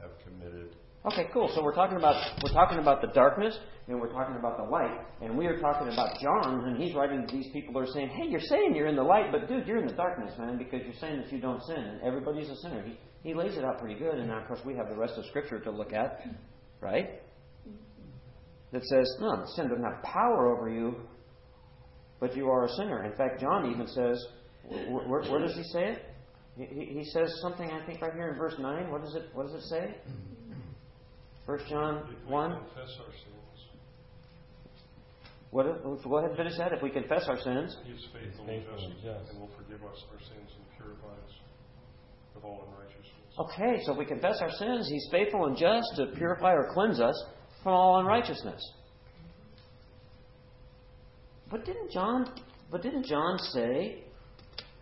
Speaker 4: have committed.
Speaker 1: Okay, cool. So we're talking about we're talking about the darkness and we're talking about the light, and we are talking about John, and he's writing to these people who are saying, "Hey, you're saying you're in the light, but dude, you're in the darkness, man, because you're saying that you don't sin, and everybody's a sinner." He he lays it out pretty good, and now of course we have the rest of Scripture to look at, right? That says, "No, sin doesn't have power over you, but you are a sinner." In fact, John even says, where, where, where does he say it? He, he he says something, I think, right here in verse 9. What does it, what does it say? 1 John 1.
Speaker 11: confess our sins,
Speaker 1: What, go ahead and finish that. If we confess our sins,
Speaker 11: He is faithful and
Speaker 7: Faithful and
Speaker 11: just,
Speaker 7: just.
Speaker 11: and will forgive us our sins and purify us of all unrighteousness.
Speaker 1: Okay, so if we confess our sins, He's faithful and just to purify or cleanse us from all unrighteousness. But didn't John? But didn't John say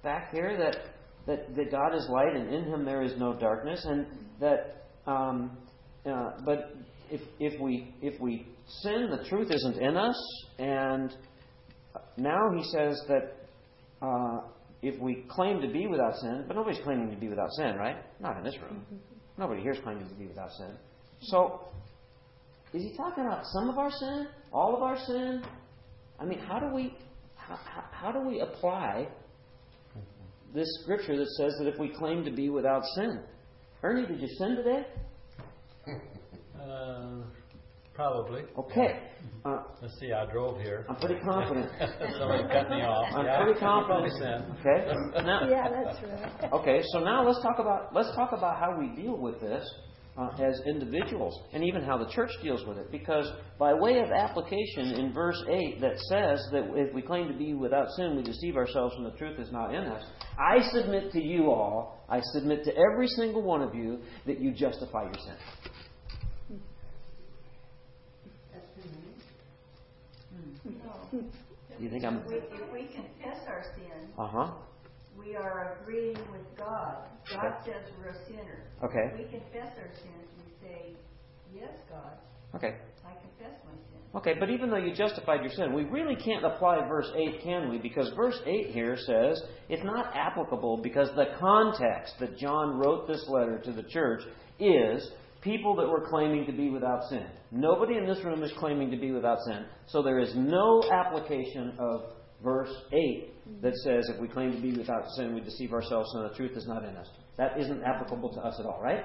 Speaker 1: back here that that, that God is light and in Him there is no darkness, and that um, uh, but if if we if we sin, the truth isn't in us, and now he says that uh, if we claim to be without sin, but nobody's claiming to be without sin, right? Not in this room. Nobody here is claiming to be without sin. So, is he talking about some of our sin, all of our sin? I mean, how do we how, how, how do we apply this scripture that says that if we claim to be without sin? Ernie, did you sin today?
Speaker 7: Uh, probably.
Speaker 1: Okay. Uh,
Speaker 7: Let's see, I drove here.
Speaker 1: I'm pretty confident.
Speaker 7: Somebody cut me off.
Speaker 1: I'm
Speaker 7: yeah,
Speaker 1: pretty confident.
Speaker 7: sin.
Speaker 1: Okay. Now,
Speaker 8: Yeah, that's right.
Speaker 1: Okay, so now let's talk about let's talk about how we deal with this uh, as individuals, and even how the church deals with it. Because by way of application, in verse eight, that says that if we claim to be without sin, we deceive ourselves, and the truth is not in us. I submit to you all, I submit to every single one of you, that you justify your sin.
Speaker 10: Me.
Speaker 1: You think I'm?
Speaker 10: If we, if we confess our sin,
Speaker 1: Uh huh.
Speaker 10: We are agreeing with God. God says we're a sinner.
Speaker 1: Okay.
Speaker 10: If we confess our sins, we say, yes, God,
Speaker 1: Okay.
Speaker 10: I confess my sin.
Speaker 1: Okay, but even though you justified your sin, we really can't apply verse 8, can we? Because verse 8 here says it's not applicable because the context that John wrote this letter to the church is people that were claiming to be without sin. Nobody in this room is claiming to be without sin, so there is no application of verse 8 mm-hmm. that says if we claim to be without sin, we deceive ourselves and the truth is not in us. That isn't applicable to us at all, right?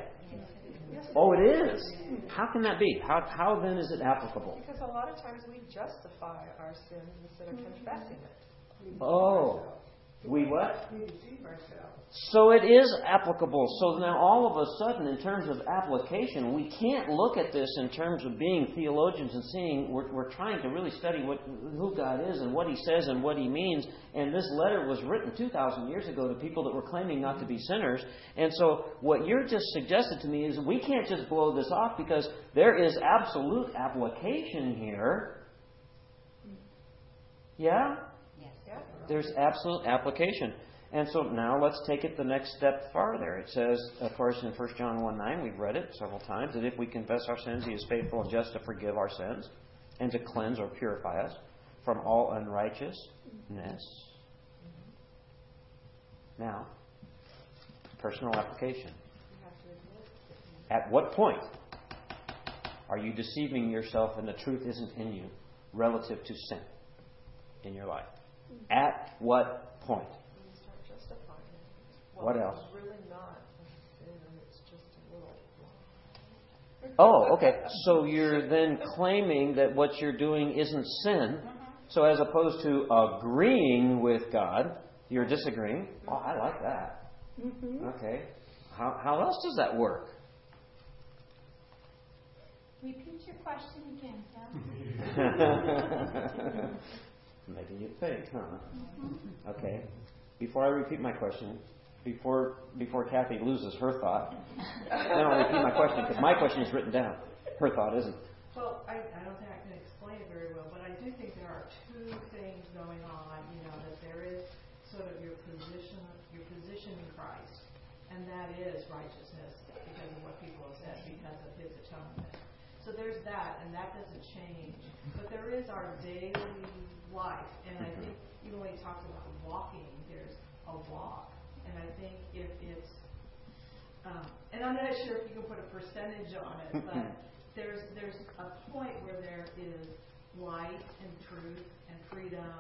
Speaker 1: Oh, it is. How can that be? How, how then is it applicable?
Speaker 2: Because a lot of times we justify our sins instead of confessing it.
Speaker 1: Oh, we what?
Speaker 9: We deceive ourselves.
Speaker 1: So it is applicable. So now all of a sudden, in terms of application, we can't look at this in terms of being theologians and seeing we're, we're trying to really study what, who God is and what He says and what He means. And this letter was written 2,000 years ago to people that were claiming not to be sinners. And so what you're just suggested to me is we can't just blow this off because there is absolute application here. Yeah? There's absolute application. And so now let's take it the next step farther. It says, of course, in 1 John 1 9, we've read it several times, that if we confess our sins, He is faithful and just to forgive our sins and to cleanse or purify us from all unrighteousness. Now, personal application. At what point are you deceiving yourself and the truth isn't in you relative to sin in your life? At what point?
Speaker 2: When you start justifying it.
Speaker 1: What else?
Speaker 2: It's really not a sin, it's just a little.
Speaker 1: Oh, okay. So you're then claiming that what you're doing isn't sin. So as opposed to agreeing with God, you're disagreeing. Oh, I like that.
Speaker 8: Mm-hmm.
Speaker 1: Okay. How, how else does that work?
Speaker 3: Repeat your question again,
Speaker 1: Maybe you think, huh? Okay. Before I repeat my question, before before Kathy loses her thought, then I'll repeat my question because my question is written down. Her thought isn't.
Speaker 12: Well, I, I don't think I can explain it very well, but I do think there are two things going on. You know that there is sort of your position, your position in Christ, and that is righteousness because of what people have said because of His atonement. So there's that, and that doesn't change. But there is our daily life, and I think even when he talks about walking, there's a walk, and I think if it's um, and I'm not sure if you can put a percentage on it, but there's there's a point where there is light and truth and freedom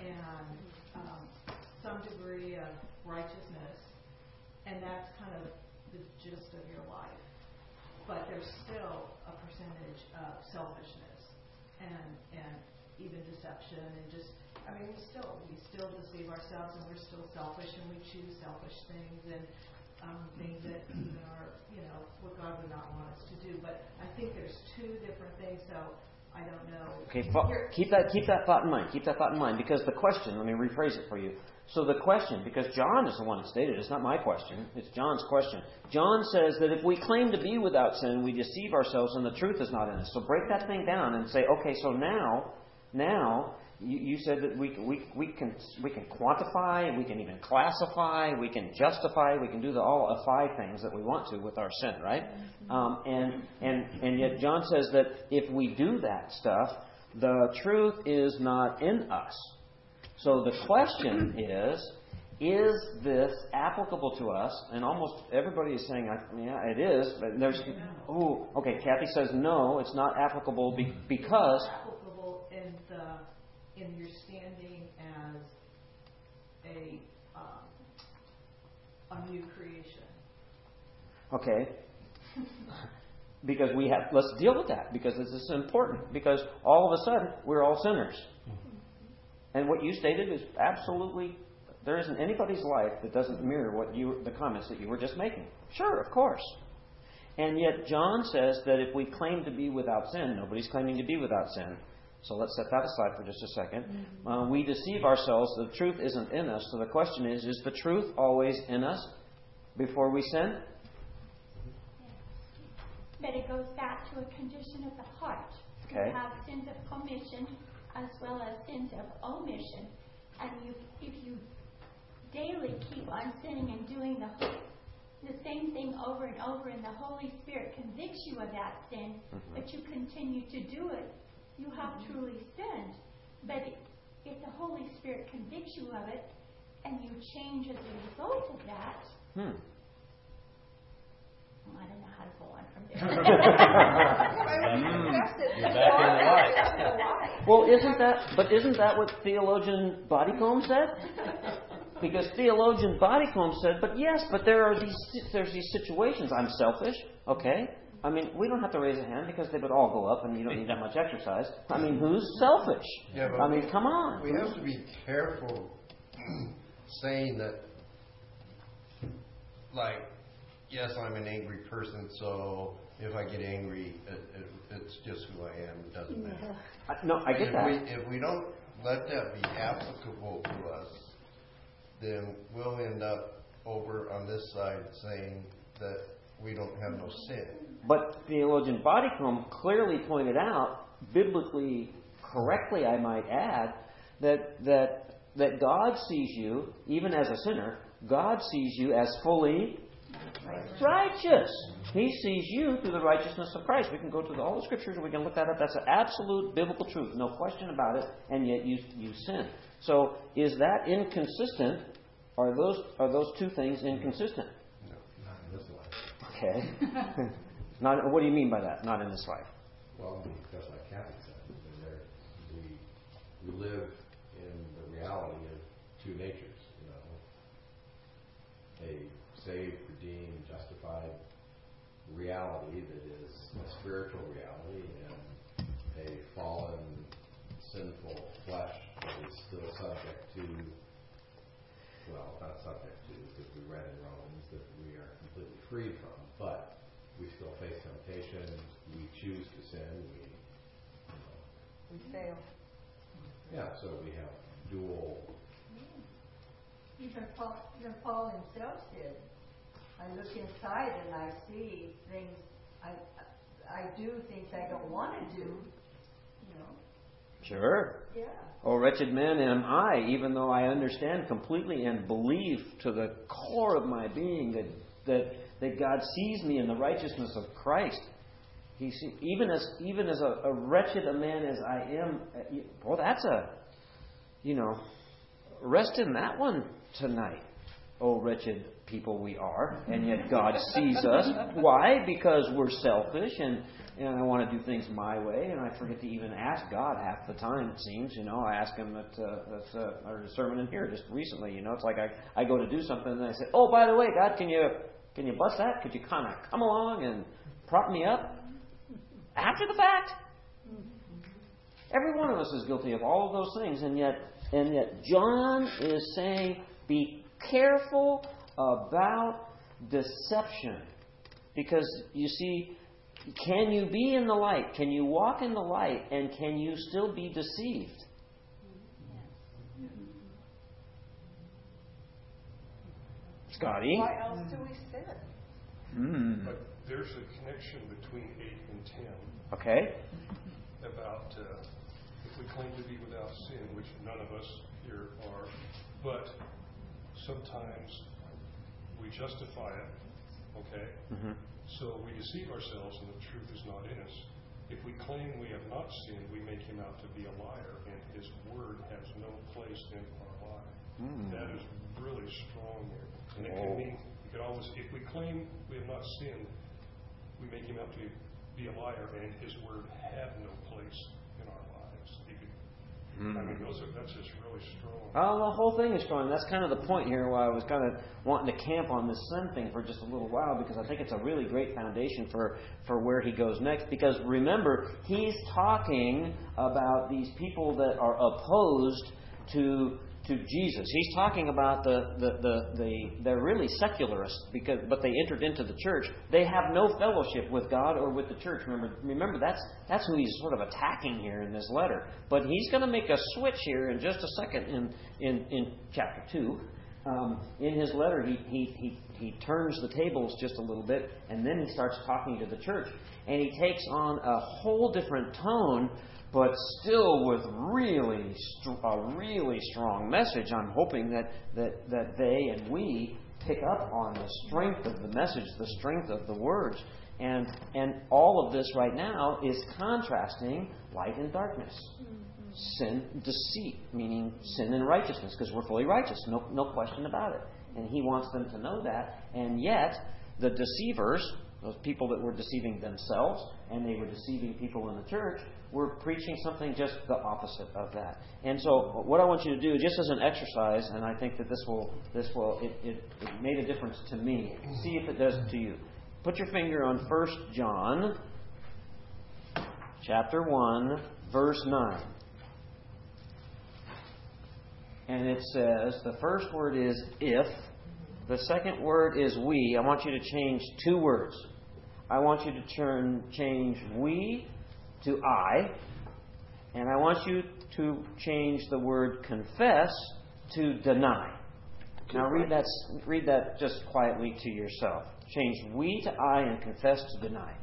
Speaker 12: and um, some degree of righteousness, and that's kind of the gist of your life. But there's still a percentage of selfishness and and even deception and just, I mean, we still, we still deceive ourselves and we're still selfish and we choose selfish things and um, things that even are, you know, what God would not want us to do. But I think there's two different things, so I don't know.
Speaker 1: Okay, fo- keep that keep that thought in mind. Keep that thought in mind because the question. Let me rephrase it for you. So the question, because John is the one that stated, it, it's not my question. It's John's question. John says that if we claim to be without sin, we deceive ourselves, and the truth is not in us. So break that thing down and say, okay, so now, now you, you said that we, we, we, can, we can quantify, we can even classify, we can justify, we can do the, all five things that we want to with our sin, right? Um, and, and, and yet John says that if we do that stuff, the truth is not in us. So the question is, is this applicable to us? And almost everybody is saying, yeah, it is. But there's, oh, okay. Kathy says no, it's not applicable be, because
Speaker 12: applicable in the in your standing as a um, a new creation.
Speaker 1: Okay. because we have, let's deal with that because this is important. Because all of a sudden, we're all sinners. And what you stated is absolutely, there isn't anybody's life that doesn't mirror what you, the comments that you were just making. Sure, of course. And yet, John says that if we claim to be without sin, nobody's claiming to be without sin. So let's set that aside for just a 2nd mm-hmm. uh, we deceive ourselves. The truth isn't in us. So the question is is the truth always in us before we sin?
Speaker 3: But it goes back to a condition of the heart.
Speaker 1: Okay.
Speaker 3: You have sins of commission as well as sins of omission. And you, if you daily keep on sinning and doing the the same thing over and over, and the Holy Spirit convicts you of that sin, mm-hmm. but you continue to do it, you have mm-hmm. truly sinned. But if the Holy Spirit convicts you of it, and you change as a result of that,
Speaker 1: hmm.
Speaker 3: I don't know how to go on from
Speaker 1: there. well, isn't that? But isn't that what theologian Bodycomb said? Because theologian Bodycomb said, "But yes, but there are these there's these situations. I'm selfish, okay." I mean, we don't have to raise a hand because they would all go up, and you don't need that much exercise. I mean, who's selfish?
Speaker 4: Yeah, but
Speaker 1: I mean, come on.
Speaker 4: We have to be careful saying that, like, yes, I'm an angry person, so if I get angry, it, it, it's just who I am. It doesn't matter.
Speaker 1: Uh, no, I get
Speaker 4: if
Speaker 1: that.
Speaker 4: We, if we don't let that be applicable to us, then we'll end up over on this side saying that we don't have no sin.
Speaker 1: But theologian Bodycomb clearly pointed out, biblically correctly, I might add, that that that God sees you, even as a sinner, God sees you as fully righteous. He sees you through the righteousness of Christ. We can go to the, all the scriptures and we can look that up. That's an absolute biblical truth, no question about it. And yet you you sin. So is that inconsistent? Are those are those two things inconsistent?
Speaker 4: No, not in this life.
Speaker 1: Okay. not. What do you mean by that? Not in this life.
Speaker 4: Well, because like Kathy said, we we live in the reality of two natures. You know, a saved redeemed, justified reality that is a spiritual reality and a fallen, sinful flesh that is still subject to, well, not subject to, because we read in Romans that we are completely freed from, but we still face temptation. We choose to sin. We, you know,
Speaker 2: we fail.
Speaker 4: Yeah, so we have dual.
Speaker 10: Even Paul, even Paul himself said, I look inside and I see things I I do things I don't want to do. You know.
Speaker 1: Sure.
Speaker 10: Yeah.
Speaker 1: Oh, wretched man am I, even though I understand completely and believe to the core of my being that that that God sees me in the righteousness of Christ. He see, even as even as a, a wretched a man as I am. Uh, well, that's a you know rest in that one tonight. Oh, wretched people we are, and yet God sees us. Why? Because we're selfish and and I want to do things my way, and I forget to even ask God half the time. It seems, you know, I ask Him at uh, at uh, our sermon in here just recently. You know, it's like I I go to do something and I say, oh, by the way, God, can you can you bust that? Could you kind of come along and prop me up after the fact? Every one of us is guilty of all of those things, and yet, and yet, John is saying, be careful about deception. Because, you see, can you be in the light? Can you walk in the light? And can you still be deceived? Scotty?
Speaker 2: Why else do we sin?
Speaker 1: Mm.
Speaker 11: But there's a connection between 8 and 10
Speaker 1: Okay.
Speaker 11: about uh, if we claim to be without sin, which none of us here are, but sometimes we justify it, okay?
Speaker 1: Mm-hmm.
Speaker 11: So we deceive ourselves and the truth is not in us. If we claim we have not sinned, we make him out to be a liar, and his word has no place in our life.
Speaker 1: Mm.
Speaker 11: That is really strong there. And it
Speaker 1: Oh.
Speaker 11: can mean, you could always, if we claim we have not sinned, we make him out to be a liar, and his word had no place in our lives. He could, I mean, mm-hmm. those are, that's just really strong.
Speaker 1: Oh, the whole thing is strong. That's kind of the point here why I was kind of wanting to camp on this sin thing for just a little while because I think it's a really great foundation for, for where he goes next. Because remember, he's talking about these people that are opposed to to Jesus. He's talking about the, the, the, the they're really secularists because but they entered into the church. They have no fellowship with God or with the church. Remember remember that's that's who he's sort of attacking here in this letter. But he's going to make a switch here in just a second in in, in chapter two. Um, in his letter, he, he, he, he turns the tables just a little bit, and then he starts talking to the church. And he takes on a whole different tone but still with really a really strong message. I'm hoping that, that, that they and we pick up on the strength of the message, the strength of the words. And, and all of this right now is contrasting light and darkness. Mm-hmm. Sin, deceit, meaning sin and righteousness, because we're fully righteous, no, no question about it. And he wants them to know that. And yet, the deceivers, those people that were deceiving themselves and they were deceiving people in the church, were preaching something just the opposite of that. And so, what I want you to do, just as an exercise, and I think that this will, this will, it, it, it made a difference to me. See if it does to you. Put your finger on 1 John, chapter 1, verse 9. And it says, the first word is if, the second word is we. I want you to change two words. I want you to turn, change we to I, and I want you to change the word confess to deny. Now read that, read that just quietly to yourself. Change we to I and confess to deny.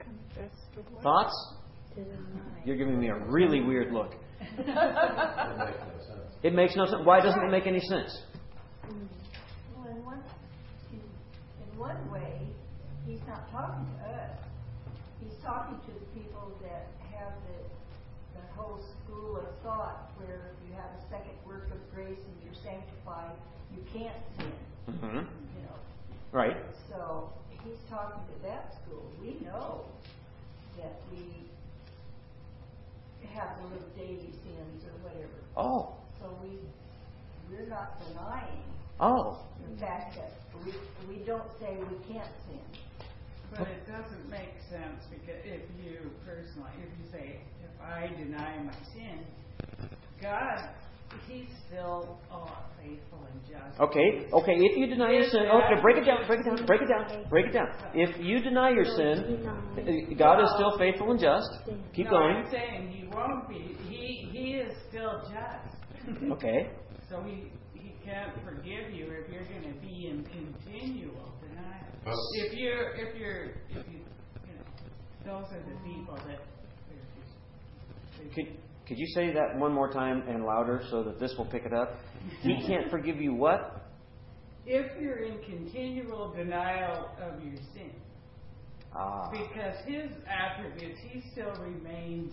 Speaker 8: Confess to what?
Speaker 1: Thoughts?
Speaker 8: Deny.
Speaker 1: You're giving me a really weird look.
Speaker 4: It makes no sense.
Speaker 1: It makes no sense. Why doesn't it make any sense?
Speaker 10: Well, in one, in, in one way, he's not talking to us. He's talking to the people that have the, the whole school of thought where you have a second work of grace and you're sanctified, you can't sin,
Speaker 1: Mm-hmm.
Speaker 10: you know.
Speaker 1: Right.
Speaker 10: So he's talking to that school. We know that we have the little daily sins or whatever.
Speaker 1: Oh.
Speaker 10: So we, we're not denying
Speaker 1: Oh.
Speaker 10: the fact that we, we don't say we can't sin.
Speaker 13: But it doesn't make sense because if you personally, if you say, if I deny my sin, God, He's still oh, faithful and just.
Speaker 1: Okay, okay, if you deny your sin, okay, break it down, break it down, break it down, break it down. If you deny your sin, God is still faithful and just. Keep
Speaker 13: no,
Speaker 1: going.
Speaker 13: I'm saying He won't be. He He is still just.
Speaker 1: Okay.
Speaker 13: So He He can't forgive you if you're going to be in continual denial.
Speaker 4: Well-
Speaker 13: if you're if you're if you you know those are the people that.
Speaker 1: Could, could you say that one more time and louder so that this will pick it up? He can't forgive you what?
Speaker 13: If you're in continual denial of your sin,
Speaker 1: Ah.
Speaker 13: because His attributes, He still remains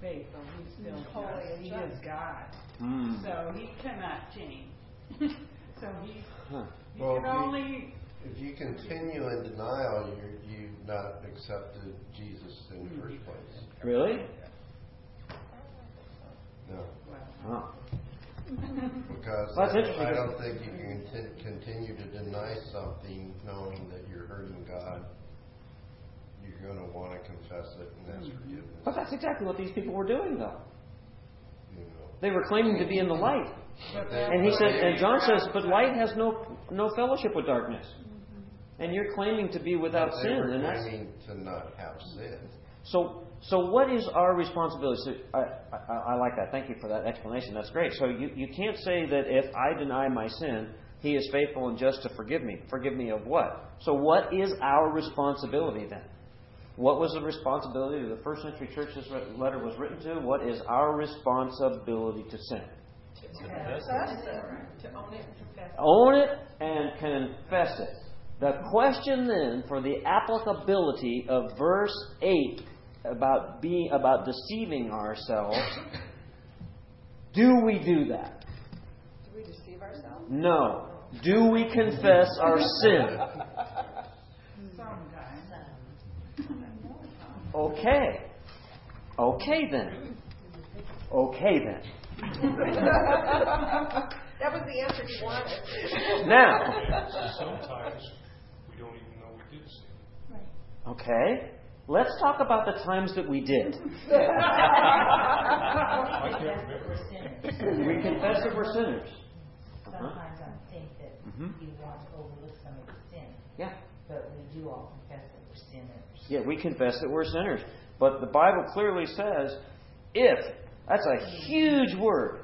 Speaker 13: faithful. He's still
Speaker 2: Holy
Speaker 13: just. He is God,
Speaker 1: Hmm.
Speaker 13: so He cannot change. so He
Speaker 1: Huh.
Speaker 13: He
Speaker 4: Well,
Speaker 13: can
Speaker 4: we-
Speaker 13: only.
Speaker 4: If you continue in denial, you're, you've not accepted Jesus in the first place.
Speaker 1: Really?
Speaker 4: No.
Speaker 1: Oh.
Speaker 14: because
Speaker 1: That's
Speaker 14: I,
Speaker 1: interesting.
Speaker 14: I don't think you can conti- continue to deny something knowing that you're hurting God. You're going to want to confess it and ask forgiveness.
Speaker 1: But that's exactly what these people were doing, though. They were claiming to be in the light. And he said, and John says, but light has no no fellowship with darkness. And you're claiming to be without sin, and that's
Speaker 14: claiming to not have sin.
Speaker 1: so. So what is our responsibility? So I, I, I like that. Thank you for that explanation. That's great. So you, you can't say that if I deny my sin, He is faithful and just to forgive me. Forgive me of what? So what is our responsibility then? What was the responsibility of the first century church this letter was written to? What is our responsibility to sin?
Speaker 2: To own it and confess it.
Speaker 1: Own it and confess it. The question then for the applicability of verse 8 about being about deceiving ourselves do we do that?
Speaker 2: Do we deceive ourselves?
Speaker 1: No. Do we confess our sin? Okay. Okay then. Okay then.
Speaker 2: That was the answer he wanted.
Speaker 1: Now,
Speaker 11: Sometimes we don't even know we did sin.
Speaker 1: okay. Let's talk about the times that we did.
Speaker 11: I can't remember.
Speaker 1: We confess that we're sinners. Uh-huh.
Speaker 15: Sometimes I think that
Speaker 1: Mhm.
Speaker 15: we want to overlook some of the sin,
Speaker 1: Yeah.
Speaker 15: but we do all confess that we're sinners.
Speaker 1: Yeah, we confess that we're sinners. But the Bible clearly says, if. That's a huge word.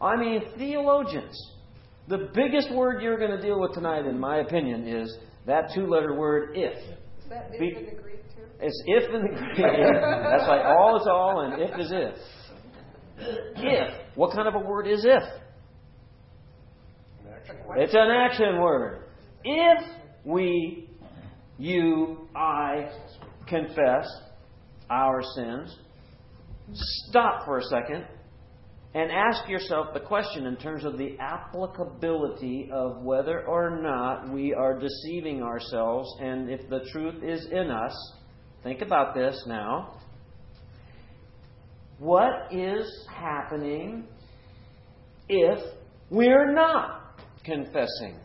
Speaker 1: I mean, theologians, the biggest word you're going to deal with tonight, in my opinion, is that two letter word, if.
Speaker 2: Is that if
Speaker 1: Be-
Speaker 2: in the Greek too?
Speaker 1: It's if in the Greek. That's like all is all and if is if. If. What kind of a word is if? It's an action word. If we, you, I, confess our sins, stop for a second and ask yourself the question in terms of the applicability of whether or not we are deceiving ourselves and if the truth is in us. Think about this now. What is happening if we're not confessing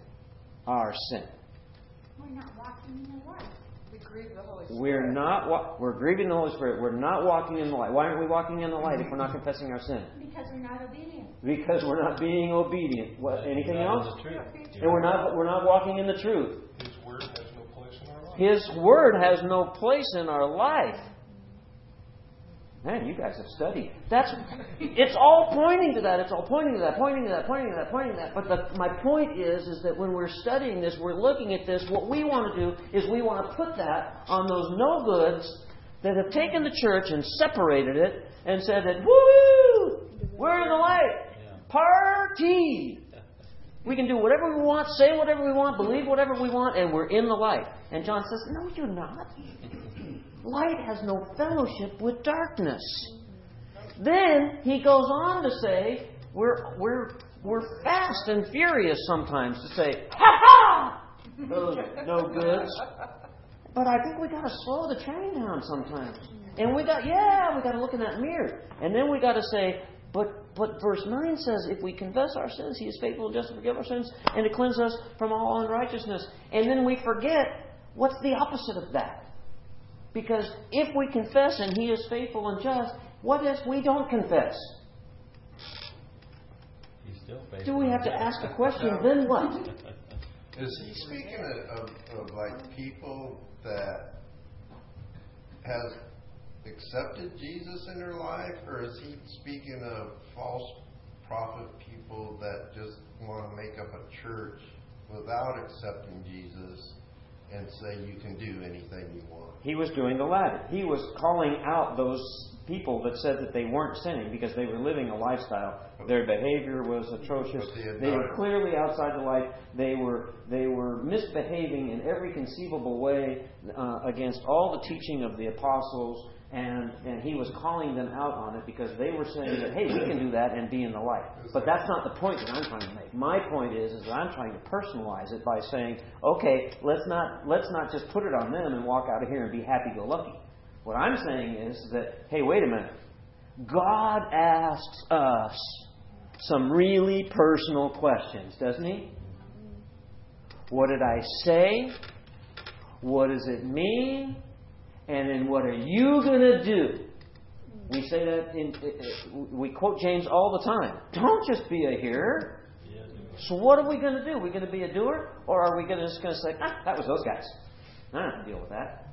Speaker 1: our sin?
Speaker 3: We're not walking in the light.
Speaker 2: We grieve the Holy Spirit.
Speaker 1: We're not. Wa- we're grieving the Holy Spirit. We're not walking in the light. Why aren't we walking in the light if we're not confessing our sin?
Speaker 3: Because we're not obedient.
Speaker 1: Because we're not being obedient. What? Anything else? And we're not. We're not walking in the truth.
Speaker 11: His word has no place in our life.
Speaker 1: His word has no place in our life. His word has no place in our life. Man, you guys have studied. That's. It's all pointing to that. It's all pointing to that. Pointing to that. Pointing to that. Pointing to that. But the, my point is, is that when we're studying this, we're looking at this. What we want to do is we want to put that on those no goods that have taken the church and separated it and said that, woo, we're in the light. Party. We can do whatever we want, say whatever we want, believe whatever we want, and we're in the light. And John says, No, you're not. Light has no fellowship with darkness. Then he goes on to say, we're, we're, we're fast and furious sometimes to say, Ha ha! Those no goods. But I think we got to slow the train down sometimes. And we got, yeah, we got to look in that mirror. And then we got to say, but, but verse 9 says, if we confess our sins, He is faithful and just to forgive our sins and to cleanse us from all unrighteousness. And then we forget what's the opposite of that. Because if we confess and He is faithful and just, what if we don't confess?
Speaker 7: He's still faithful.
Speaker 1: Do we have to ask a question? Then what?
Speaker 14: Is he speaking of, of, of like people that has accepted Jesus in their life, or is he speaking of false prophet people that just want to make up a church without accepting Jesus and say you can do anything you want?
Speaker 1: He was doing the latter. He was calling out those people that said that they weren't sinning because they were living a lifestyle. Their behavior was atrocious.
Speaker 14: They
Speaker 1: were clearly outside the light. They were they were misbehaving in every conceivable way uh, against all the teaching of the apostles. And, and he was calling them out on it because they were saying that, hey, we can do that and be in the light. But that's not the point that I'm trying to make. My point is, is that I'm trying to personalize it by saying, okay, let's not, let's not just put it on them and walk out of here and be happy-go-lucky. What I'm saying is that, hey, wait a minute. God asks us some really personal questions, doesn't he? What did I say? What does it mean? And then what are you going to do? We say that in, we quote James all the time. Don't just be a hearer. So what are we going to do? Are we going to be a doer, or are we gonna, just going to say, ah, "That was those guys. I don't have to deal with that."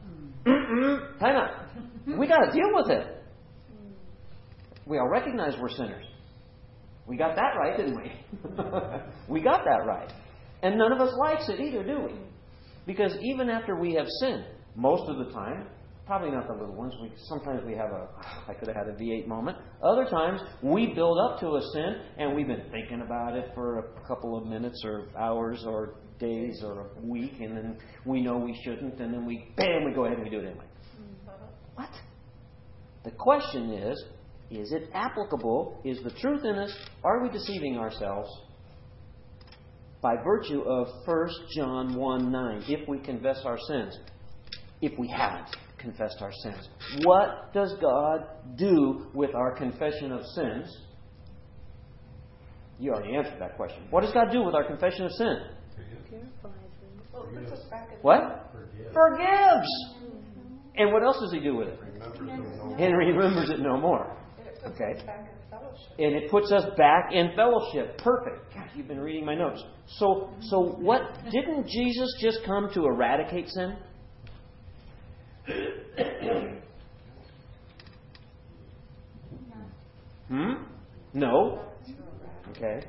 Speaker 1: Time out. We got to deal with it. We all recognize we're sinners. We got that right, didn't we? we got that right. And none of us likes it either, do we? Because even after we have sinned, most of the time, probably not the little ones, we, sometimes we have a, I could have had a V8 moment. Other times, we build up to a sin and we've been thinking about it for a couple of minutes or hours or days or a week, and then we know we shouldn't, and then we, bam, we go ahead and we do it anyway. What? The question is, is it applicable? Is the truth in us? Are we deceiving ourselves? By virtue of 1 John 1 9, if we confess our sins, if we haven't confessed our sins. What does God do with our confession of sins? You already answered that question. What does God do with our confession of sin? What? Forgives. And what else does He do with it? And remembers it no more. Okay. And it puts us back in fellowship. Perfect. Gosh, you've been reading my notes. So, so what? Didn't Jesus just come to eradicate sin? Hmm? No. Okay.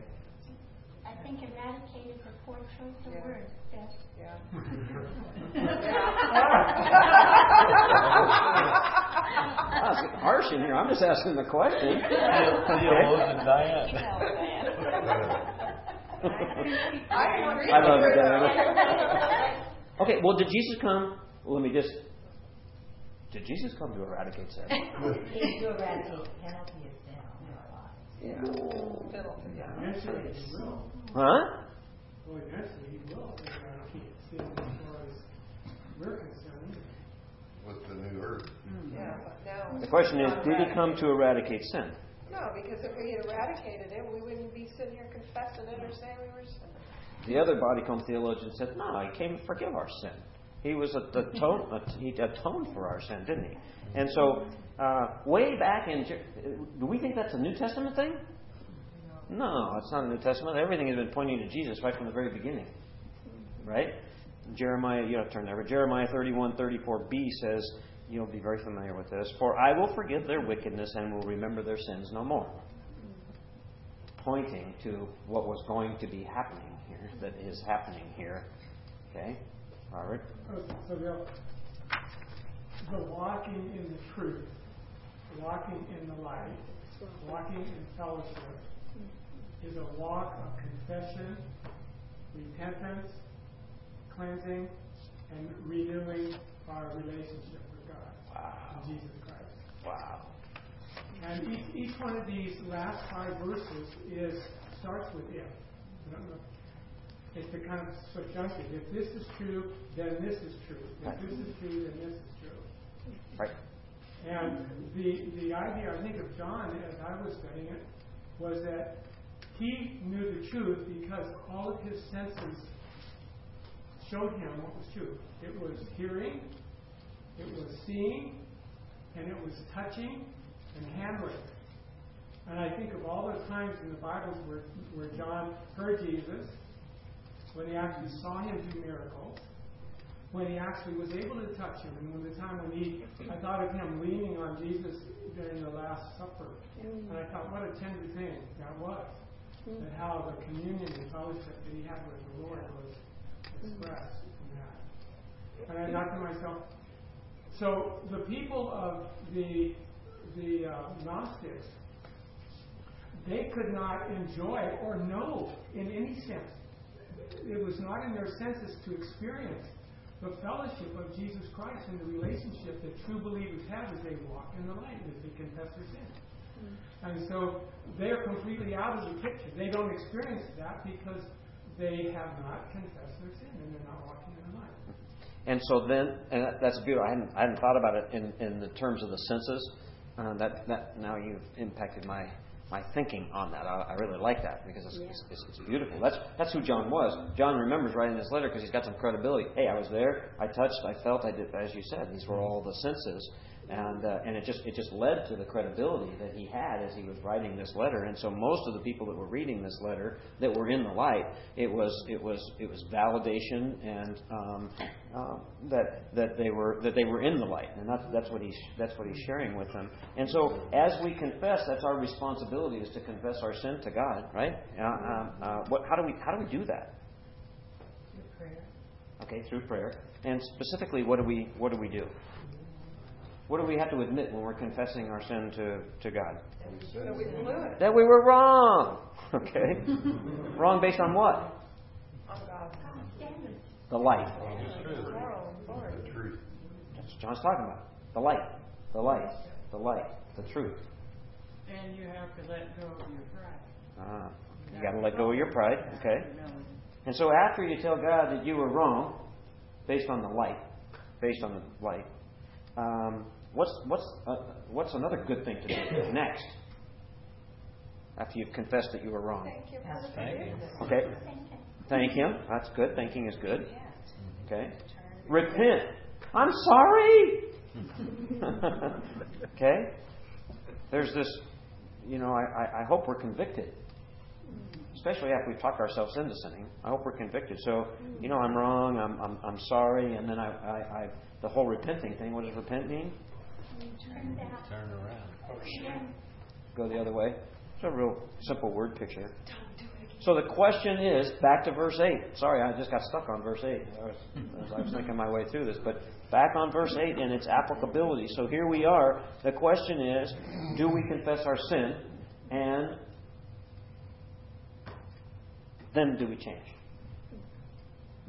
Speaker 3: I think eradicated is a poor choice of words. Yes.
Speaker 1: Wow, it's getting harsh in here. I'm just asking the question.
Speaker 7: Theologian Diane.
Speaker 1: I love it, Diana. Okay, well, did Jesus come? Well, let me just. Did Jesus come to eradicate sin?
Speaker 15: He to eradicate the penalty of sin in our lives.
Speaker 1: Yeah.
Speaker 9: Eventually he will.
Speaker 1: Huh?
Speaker 9: Well, eventually he will eradicate sin as far as we're concerned.
Speaker 14: with the new earth. Hmm.
Speaker 2: Yeah, but now.
Speaker 1: The question is, did he come to eradicate sin?
Speaker 2: No, because if we had eradicated it, we wouldn't be sitting here confessing it or saying we were sinners.
Speaker 1: The other body come theologian said, no, he came to forgive our sin. He was a, atone, he atoned for our sin, didn't he? And so, uh, way back in, do we think that's a New Testament thing? No, it's not a New Testament. Everything has been pointing to Jesus right from the very beginning. Right? Jeremiah, you have to turn there, but Jeremiah 31, 34b says, you'll be very familiar with this, For I will forgive their wickedness and will remember their sins no more. Pointing to what was going to be happening here, that is happening here. Okay? Robert?
Speaker 9: So the, the walking in the truth, walking in the light, walking in fellowship is a walk of confession, repentance, cleansing, and renewing our relationship with God
Speaker 1: Wow.
Speaker 9: Jesus Christ.
Speaker 1: Wow.
Speaker 9: And each, each one of these last five verses is starts with if. I don't know. It's the kind of subjunctive. If this is true, then this is true. If this is true, then this is true.
Speaker 1: Right.
Speaker 9: And the the idea I think of John as I was studying it was that he knew the truth because all of his senses showed him what was true. It was hearing, it was seeing, and it was touching and handling. And I think of all those times in the Bibles where, where John heard Jesus, when he actually saw him do miracles, when he actually was able to touch him, and when the time when he, I thought of him leaning on Jesus during the Last Supper, and I thought, what a tender thing that was, and how the communion and fellowship that he had with the Lord was expressed in that. And I thought to myself, so the people of the the uh, Gnostics, they could not enjoy or know in any sense. It was not in their senses to experience the fellowship of Jesus Christ and the relationship that true believers have as they walk in the light, as they confess their sin. And so they are completely out of the picture. They don't experience that because they have not confessed their sin and they're not walking in the light.
Speaker 1: And so then, and that, that's beautiful. I hadn't, I hadn't thought about it in, in the terms of the senses. Uh, that, that now you've impacted my my thinking on that. I, I really like that because it's, it's, it's, it's beautiful. That's that's who John was. John remembers writing this letter because he's got some credibility. Hey, I was there. I touched. I felt. I did. As you said, these were mm-hmm. all the senses and uh, and it just it just led to the credibility that he had as he was writing this letter. And so most of the people that were reading this letter that were in the light, it was it was it was validation and um, um, that that they were that they were in the light, and that's that's what he's that's what he's sharing with them. And so as we confess, that's our responsibility is to confess our sin to God, right? Uh, um, uh, what, how do we how do we do that?
Speaker 15: Through prayer.
Speaker 1: Okay, through prayer. And specifically, what do we what do we do? What do we have to admit when we're confessing our sin to, to God?
Speaker 2: That we blew it.
Speaker 1: That we were wrong. Okay? wrong based on what?
Speaker 2: On God's
Speaker 1: The light.
Speaker 14: The truth.
Speaker 1: That's what John's talking about. The light. The light. The light. The truth.
Speaker 13: And you have to let go of your pride.
Speaker 1: Ah, you got to let go of your pride. Okay? And so after you tell God that you were wrong, based on the light, based on the light, um, what's what's uh, what's another good thing to do next? After you've confessed that you were wrong.
Speaker 2: Thank you for the.
Speaker 1: Okay. Thank Him. That's good. Thanking is good. Okay. Repent. I'm sorry. okay. There's this, you know, I, I, I hope we're convicted. Especially after we've talked ourselves into sinning. I hope we're convicted. So, you know, I'm wrong, I'm, I'm, I'm sorry, and then I, I, I, the whole repenting thing, what does repent mean?
Speaker 7: Turn around.
Speaker 1: Go the other way. It's a real simple word picture. So the question is, back to verse 8. Sorry, I just got stuck on verse 8 I was, as I was thinking my way through this. But back on verse 8 and its applicability. So here we are. The question is, do we confess our sin? And then do we change?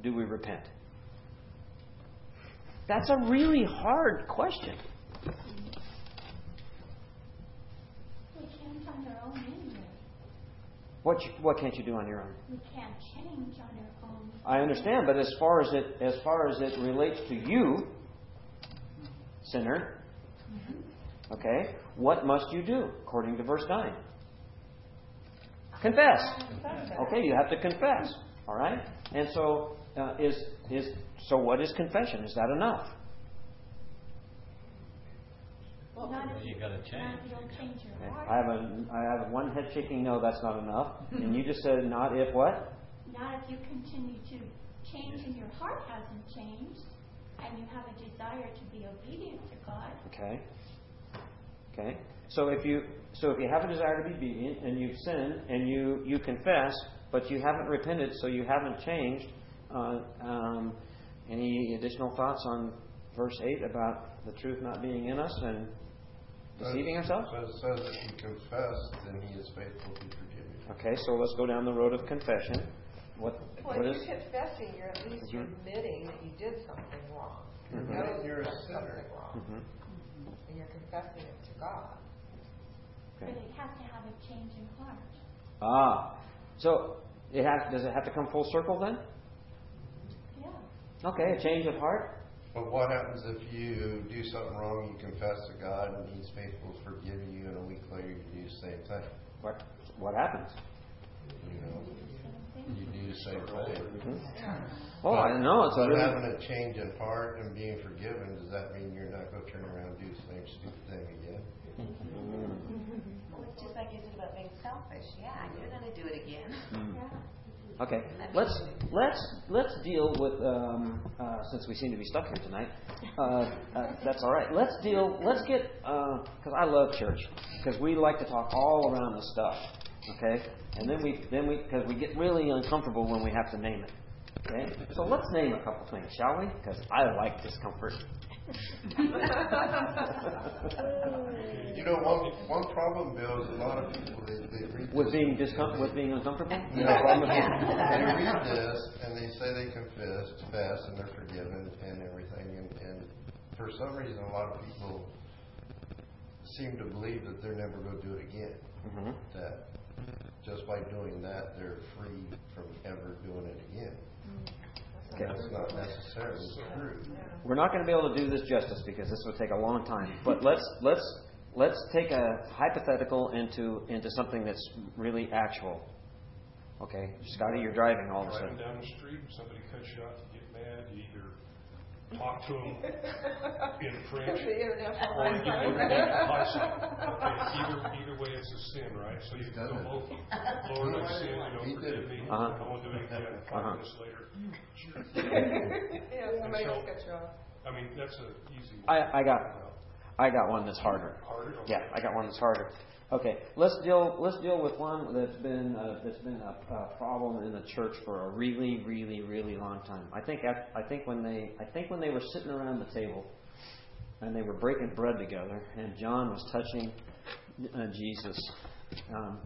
Speaker 1: Do we repent? That's a really hard question.
Speaker 3: We can't on our own anyway.
Speaker 1: What, you- what can't you do on your own?
Speaker 3: We can't change on our own.
Speaker 1: I understand, but as far as it as far as it relates to you, sinner, okay, what must you do according to verse nine? Confess. Okay, you have to confess. All right, and so uh, is is so what is confession? Is that enough?
Speaker 3: Not if
Speaker 7: You gotta
Speaker 3: not
Speaker 7: change.
Speaker 3: if you don't change your
Speaker 1: Okay.
Speaker 3: heart.
Speaker 1: I have a I have one head shaking no, that's not enough. And you just said not if what?
Speaker 3: Not if you continue to change and your heart hasn't changed and you have a desire to be obedient to God.
Speaker 1: Okay. Okay. So if you so if you have a desire to be obedient and you've sinned and you you confess, but you haven't repented, so you haven't changed. Uh, um, any additional thoughts on verse eight about the truth not being in us and deceiving ourselves?
Speaker 14: But it says if you confess, then he is faithful to forgive you.
Speaker 1: Okay, so let's go down the road of confession. What
Speaker 2: Well,
Speaker 1: what
Speaker 2: if
Speaker 1: is?
Speaker 2: you're confessing, you're at least
Speaker 1: Mhm.
Speaker 2: admitting that you did something wrong. You
Speaker 1: Mhm.
Speaker 2: know
Speaker 14: You're a sinner.
Speaker 2: something wrong,
Speaker 1: Mhm.
Speaker 2: and you're confessing it to God.
Speaker 3: But it has to have a change in heart.
Speaker 1: Ah, so it has. Does it have to come full circle then?
Speaker 3: Yeah.
Speaker 1: Okay, a change of heart.
Speaker 14: But what happens if you do something wrong, you confess to God, and He's faithful to forgive you, and a week later you do the same thing?
Speaker 1: What what happens?
Speaker 14: You know, you do the same thing. Mm-hmm.
Speaker 1: Oh, I know it's a
Speaker 14: But
Speaker 1: really
Speaker 14: having a change in heart and being forgiven, does that mean you're not going to turn around and do the same stupid thing again?
Speaker 15: Well, it's just like you said about being selfish. Yeah, you're going to do it again. Mm-hmm.
Speaker 1: Okay, let's let's let's deal with um, uh, since we seem to be stuck here tonight. Uh, uh, that's all right. Let's deal. Let's get because I love church because we like to talk all around the stuff. Okay, and then we then we because we get really uncomfortable when we have to name it. Okay, so let's name a couple things, shall we? Because I like discomfort.
Speaker 14: You know, one one problem, Bill, is a lot of people they, they read
Speaker 1: With being discom- with being uncomfortable.
Speaker 14: You know, they read this and they say they confess, confess, and they're forgiven and everything, and, and for some reason, a lot of people seem to believe that they're never going to do it again.
Speaker 1: Mhm.
Speaker 14: That just by doing that, they're free from ever doing it again.
Speaker 1: Okay.
Speaker 14: That's not necessarily true.
Speaker 1: We're not going to be able to do this justice because this would take a long time. But let's let's let's take a hypothetical into into something that's really actual. Okay, Scotty, you're driving all of a
Speaker 11: Driving
Speaker 1: sudden.
Speaker 11: down the street, somebody cuts you off, you get mad, you either talk to them in French, or you
Speaker 2: line.
Speaker 11: go to the license. Okay, either, either way, it's a sin, right? So you
Speaker 14: done
Speaker 11: go both, Lord, I sin, you
Speaker 14: He
Speaker 11: know,
Speaker 14: did
Speaker 11: forgive me,
Speaker 1: Uh-huh.
Speaker 11: I won't do it again, five
Speaker 1: Uh-huh.
Speaker 11: minutes later.
Speaker 2: Yeah, somebody
Speaker 11: And so-
Speaker 2: else got you off.
Speaker 11: I mean, that's a easy one.
Speaker 1: I, I got I got one that's harder.
Speaker 11: Harder? Okay.
Speaker 1: Yeah, I got one that's harder. Okay, let's deal let's deal with one that's been uh, that's been a, a problem in the church for a really really really long time. I think at, I think when they I think when they were sitting around the table and they were breaking bread together and John was touching uh, Jesus. Um,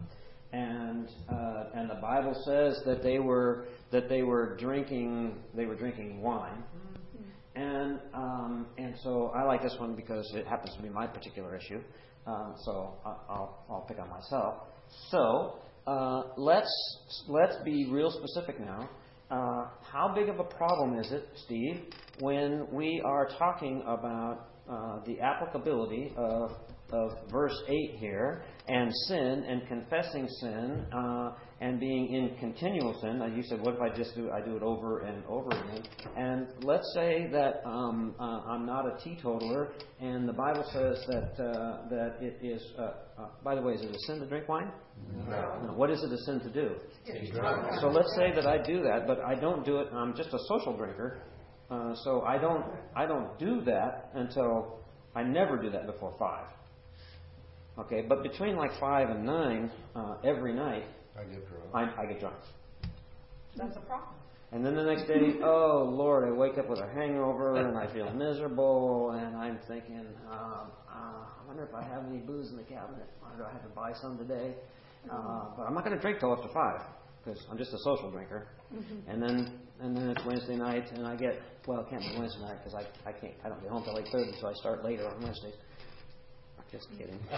Speaker 1: and uh, and the Bible says that they were that they were drinking they were drinking wine, and um, and so I like this one because it happens to be my particular issue. Um, so I'll I'll pick on myself. So uh, let's let's be real specific now. Uh, how big of a problem is it, Steve, when we are talking about uh, the applicability of of verse 8 here, and sin and confessing sin uh, and being in continual sin. Now you said, what if I just do I do it over and over again? And let's say that um, uh, I'm not a teetotaler, and the Bible says that uh, that it is. Uh, uh, by the way, is it a sin to drink wine? No. What is it a sin to do? So let's say that I do that, but I don't do it. I'm just a social drinker, uh, so I don't I don't do that until I never do that before five. Okay, but between like five and nine, uh, every night,
Speaker 14: I get drunk.
Speaker 1: I, I get drunk.
Speaker 2: That's a problem.
Speaker 1: And then the next day, oh Lord, I wake up with a hangover and I feel miserable, and I'm thinking, um, uh, I wonder if I have any booze in the cabinet. Or do I have to buy some today? Uh, but I'm not going to drink till after five because I'm just a social drinker. And then and then it's Wednesday night, and I get well, it can't be Wednesday night because I I can't I don't get home till like eight thirty, so I start later on Wednesdays. Just kidding. See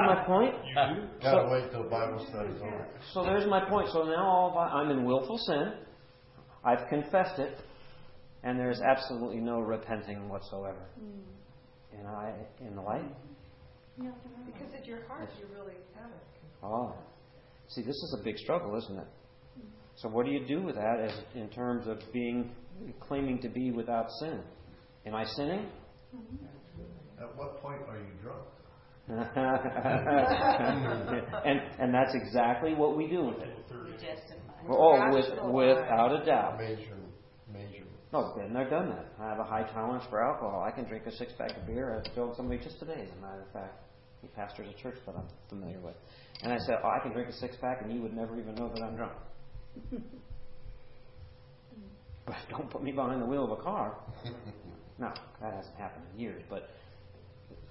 Speaker 1: my point?
Speaker 11: You do?
Speaker 14: Gotta wait till Bible study's over.
Speaker 1: So there's my point. So now all of I- I'm in willful sin. I've confessed it, and there's absolutely no repenting whatsoever. Hmm. And I in the light.
Speaker 2: Because at your heart, you really haven't.
Speaker 1: Oh, see, this is a big struggle, isn't it? Hmm. So what do you do with that as in terms of being claiming to be without sin? Am I sinning? Mm-hmm.
Speaker 14: At what point are you drunk?
Speaker 1: and and that's exactly what we do with it.
Speaker 15: Oh,
Speaker 1: oh, with, without a doubt.
Speaker 14: Major, major.
Speaker 1: No, been there, done that. I have a high tolerance for alcohol. I can drink a six pack of beer. I told somebody just today, as a matter of fact. He pastors a church that I'm familiar with. And I said, Oh, I can drink a six pack and you would never even know that I'm drunk. but don't put me behind the wheel of a car. no, that hasn't happened in years, but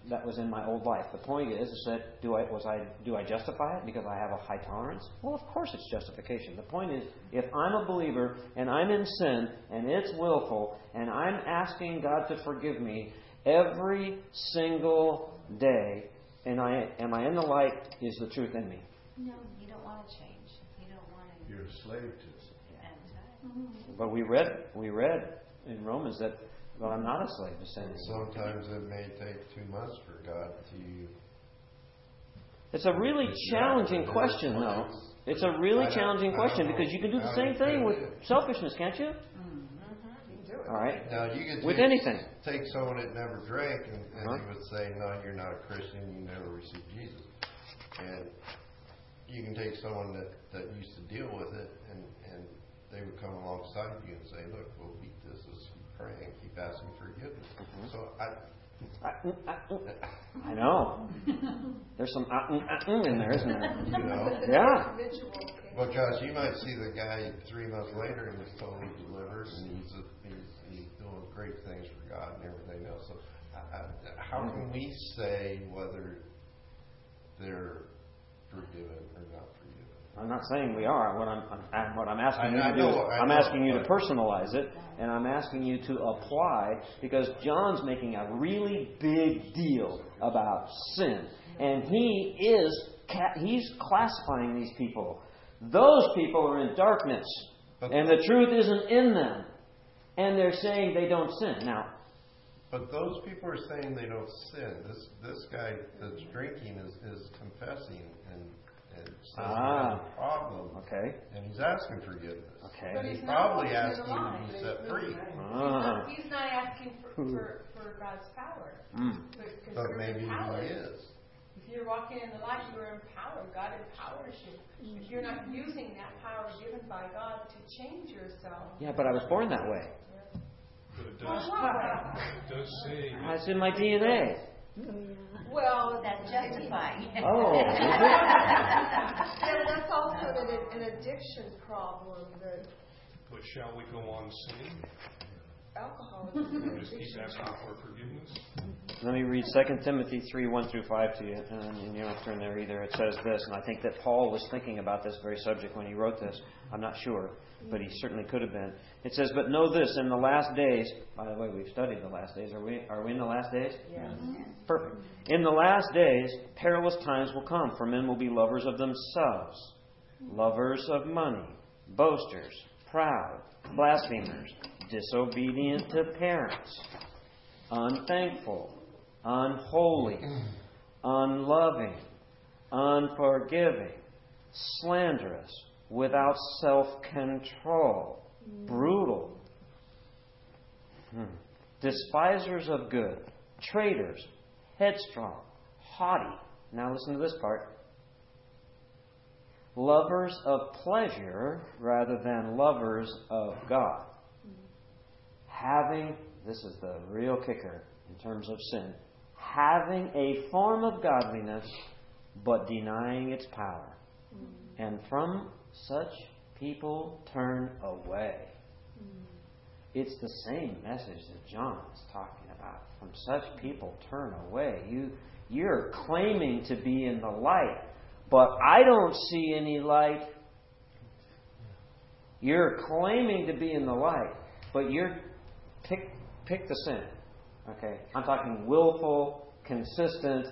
Speaker 1: that was in my old life. The point is, is that do I was I do I justify it because I have a high tolerance? Well, of course it's justification. The point is, if I'm a believer and I'm in sin and it's willful and I'm asking God to forgive me every single day, and I am I in the light? Is the truth in me?
Speaker 15: No, you don't want to change. You don't want to.
Speaker 14: You're a slave to it.
Speaker 1: But we read we read in Romans that well, I'm not a slave to sin.
Speaker 14: Sometimes it may take two months for God to.
Speaker 1: It's a really challenging question, though. It's a really challenging question because you can do the same thing with
Speaker 14: it.
Speaker 1: selfishness, can't you?
Speaker 2: Mm-hmm.
Speaker 1: All right.
Speaker 14: Now you could
Speaker 1: With
Speaker 14: take,
Speaker 1: anything.
Speaker 14: take someone that never drank and, and
Speaker 1: Huh?
Speaker 14: you would say, no, you're not a Christian. You never received Jesus. And you can take someone that that used to deal with it and and they would come alongside you and say, look, we'll beat this. Let's keep praying, keep asking forgiveness.
Speaker 1: Mm-hmm.
Speaker 14: So I.
Speaker 1: I know. There's some uh, mm, uh, mm in there, isn't there?
Speaker 14: You know?
Speaker 1: Yeah.
Speaker 14: Because you might see the guy three months later and he's totally delivered and he's, a, he's he's doing great things for God and everything else. So, I, I, how can we say whether they're forgiven or not forgiven?
Speaker 1: I'm not saying we are. What I'm, I'm what I'm asking you
Speaker 14: I
Speaker 1: to do is I'm asking you to personalize it, and I'm asking you to apply because John's making a really big deal about sin, and he is he's classifying these people. Those people are in darkness, and the truth isn't in them, and they're saying they don't sin. Now,
Speaker 14: But those people are saying they don't sin. This this guy that's drinking is, is confessing and, and says
Speaker 1: Ah.
Speaker 14: he has a problem.
Speaker 1: Okay.
Speaker 14: And he's asking forgiveness.
Speaker 1: Okay.
Speaker 14: And
Speaker 1: But
Speaker 14: he's
Speaker 2: he's
Speaker 14: probably
Speaker 2: walking in
Speaker 14: asking
Speaker 2: the
Speaker 14: to be set free.
Speaker 1: Ah.
Speaker 5: He's not asking for, for, for God's power.
Speaker 1: Mm.
Speaker 5: But
Speaker 14: But
Speaker 5: consider
Speaker 14: maybe
Speaker 5: power.
Speaker 14: he is.
Speaker 5: If you're walking in the light, you are empowered. God empowers you. If you're not using that power given by God to change yourself,
Speaker 1: Yeah, but I was born that way.
Speaker 11: But it does,
Speaker 5: what way?
Speaker 11: it does say.
Speaker 1: It's in my DNA.
Speaker 5: Well,
Speaker 3: That's justifying.
Speaker 1: Oh, and it?
Speaker 2: That's also an, an addiction problem that
Speaker 11: But shall we go on sinning
Speaker 2: alcoholism is
Speaker 11: and
Speaker 2: an
Speaker 11: just keep asking for forgiveness?
Speaker 1: Let me read 2 Timothy 3 1 through 5 to you, and you don't have to turn there either. It says this, and I think that Paul was thinking about this very subject when he wrote this. I'm not sure, but he certainly could have been. It says, But know this, in the last days, by the way, we've studied the last days. Are we, are we in the last days?
Speaker 5: Yes.
Speaker 1: Perfect. In the last days, perilous times will come, for men will be lovers of themselves, lovers of money, boasters, proud, blasphemers, disobedient to parents, unthankful, unholy, mm. unloving, unforgiving, slanderous, without self control, mm. brutal, hmm, despisers of good, traitors, headstrong, haughty. Now listen to this part. Lovers of pleasure rather than lovers of God. Mm. Having, this is the real kicker in terms of sin, having a form of godliness but denying its power. Mm. And from such people turn away. Mm. It's the same message that John is talking about. From such people turn away. You you're claiming to be in the light, but I don't see any light. You're claiming to be in the light, but you're pick pick the sin. Okay? I'm talking willful, consistent.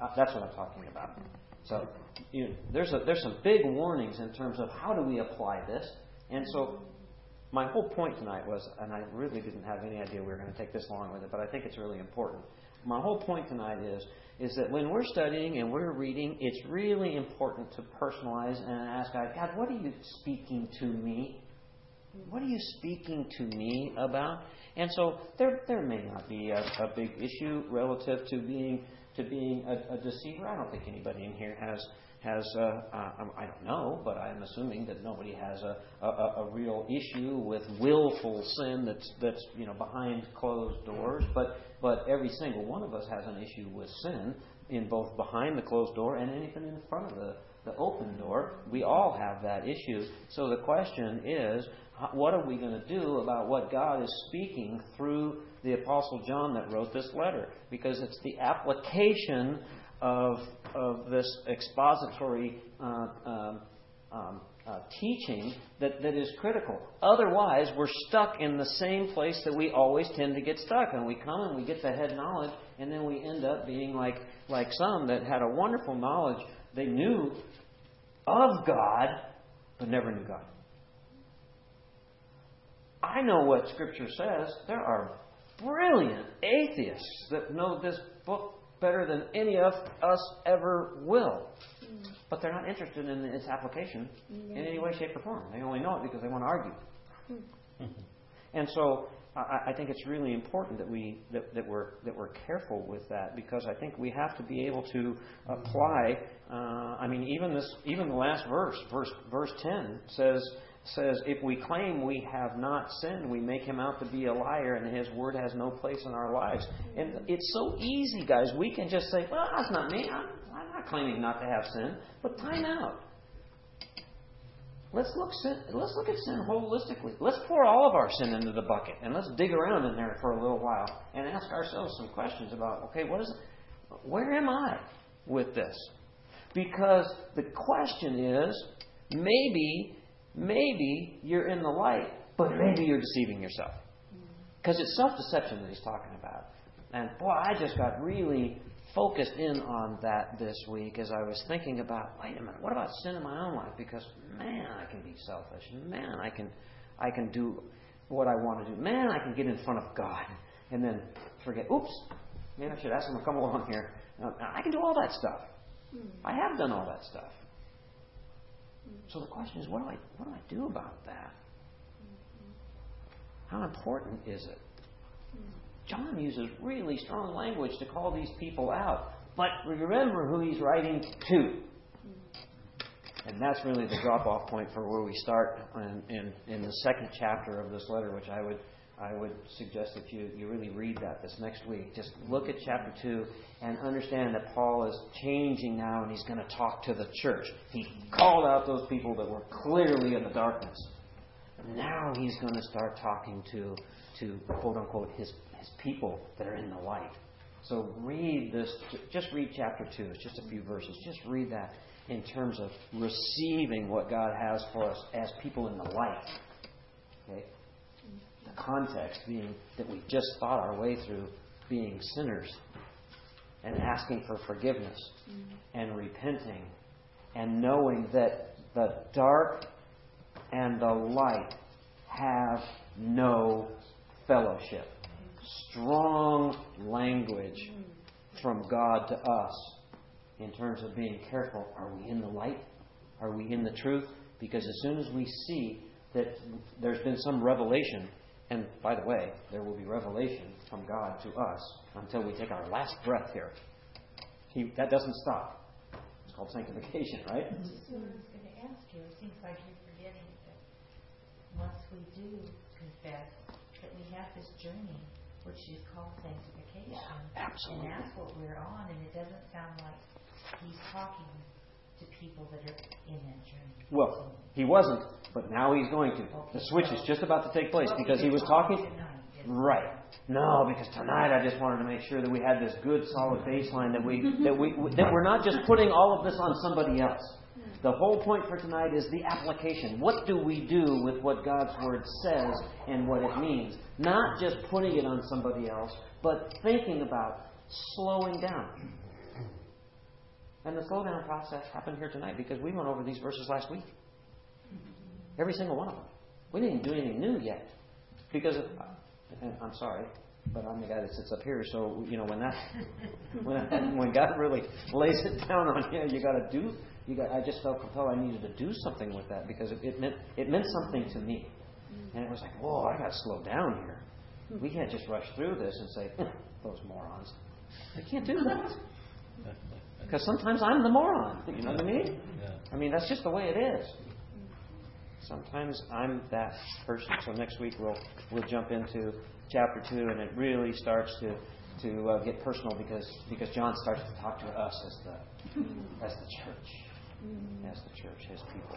Speaker 1: uh, That's what I'm talking about. So you there's a, there's some big warnings in terms of how do we apply this. And so my whole point tonight was, and I really didn't have any idea we were going to take this long with it, but I think it's really important. My whole point tonight is is that when we're studying and we're reading, it's really important to personalize and ask God, God, what are you speaking to me? What are you speaking to me about? And so there there may not be a, a big issue relative to being to being a, a deceiver. I don't think anybody in here has has uh, uh, um, I don't know, but I'm assuming that nobody has a, a, a real issue with willful sin that's that's you know behind closed doors. But but every single one of us has an issue with sin in both behind the closed door and anything in front of the the open door. We all have that issue. So the question is, what are we going to do about what God is speaking through the Apostle John that wrote this letter? Because it's the application of, of this expository uh, um, um, uh, teaching that, that is critical. Otherwise, we're stuck in the same place that we always tend to get stuck. And we come and we get the head knowledge, and then we end up being like, like some that had a wonderful knowledge. They knew of God, but never knew God. I know what Scripture says. There are brilliant atheists that know this book better than any of us ever will. But they're not interested in its application in any way, shape, or form. They only know it because they want to argue. And so I, I think it's really important that we that, that we're that we're careful with that because I think we have to be able to apply. Uh, I mean, even this even the last verse, verse verse ten says says if we claim we have not sinned, we make him out to be a liar, and his word has no place in our lives. And it's so easy, guys. We can just say, "Well, that's not me. I'm, I'm not claiming not to have sin." But time out. Let's look sin, let's look at sin holistically. Let's pour all of our sin into the bucket and let's dig around in there for a little while and ask ourselves some questions about okay, what is? Where am I with this? Because the question is maybe maybe you're in the light, but maybe you're deceiving yourself. Because it's self-deception that he's talking about. And boy, I just got really focused in on that this week as I was thinking about, wait a minute, what about sin in my own life? Because man, I can be selfish. Man, I can I can do what I want to do. Man, I can get in front of God and then forget, oops, maybe I should ask them to come along here. I can do all that stuff. Hmm. I have done all that stuff. So the question is, what do I what do I do about that? How important is it? John uses really strong language to call these people out, but remember who he's writing to. And that's really the drop off point for where we start in, in, in the second chapter of this letter, which I would I would suggest that you, you really read that this next week. Just look at chapter 2 and understand that Paul is changing now and he's going to talk to the church. He called out those people that were clearly in the darkness. Now he's going to start talking to, to quote unquote, his, his people that are in the light. So read this, just read chapter 2. It's just a few verses. Just read that in terms of receiving what God has for us as people in the light. Okay? The context being that we just fought our way through being sinners and asking for forgiveness mm-hmm. and repenting and knowing that the dark and the light have no fellowship. Strong language mm-hmm. from God to us in terms of being careful. Are we in the light? Are we in the truth? Because as soon as we see that there's been some revelation, and by the way, there will be revelation from God to us until we take our last breath here. He, that doesn't stop. It's called sanctification, right?
Speaker 15: What I was going to ask you. It seems like you're forgetting that once we do confess that we have this journey, which is called sanctification.
Speaker 1: absolutely.
Speaker 15: And that's what we're on, and it doesn't sound like he's talking to people that are in that journey.
Speaker 1: Well, he wasn't, but now he's going to. The switch is just about to take place because he was talking. Right. No, because tonight I just wanted to make sure that we had this good, solid baseline that we that we that we're not just putting all of this on somebody else. The whole point for tonight is the application. What do we do with what God's Word says and what it means? Not just putting it on somebody else, but thinking about slowing down. And the slowdown process happened here tonight because we went over these verses last week. Every single one of them. We didn't do anything new yet. Because, of, and I'm sorry, but I'm the guy that sits up here, so, you know, when that, when, when God really lays it down on you, you got to do, you got, I just felt compelled I needed to do something with that because it, it meant, it meant something to me. Mm-hmm. And it was like, whoa, I got to slow down here. We can't just rush through this and say, those morons. I can't do that. Because sometimes I'm the moron. You know what I mean? I mean, that's just the way it is. Sometimes I'm that person. So next week we'll we'll jump into chapter two, and it really starts to to uh, get personal because because John starts to talk to us as the as the church, as the church, as people.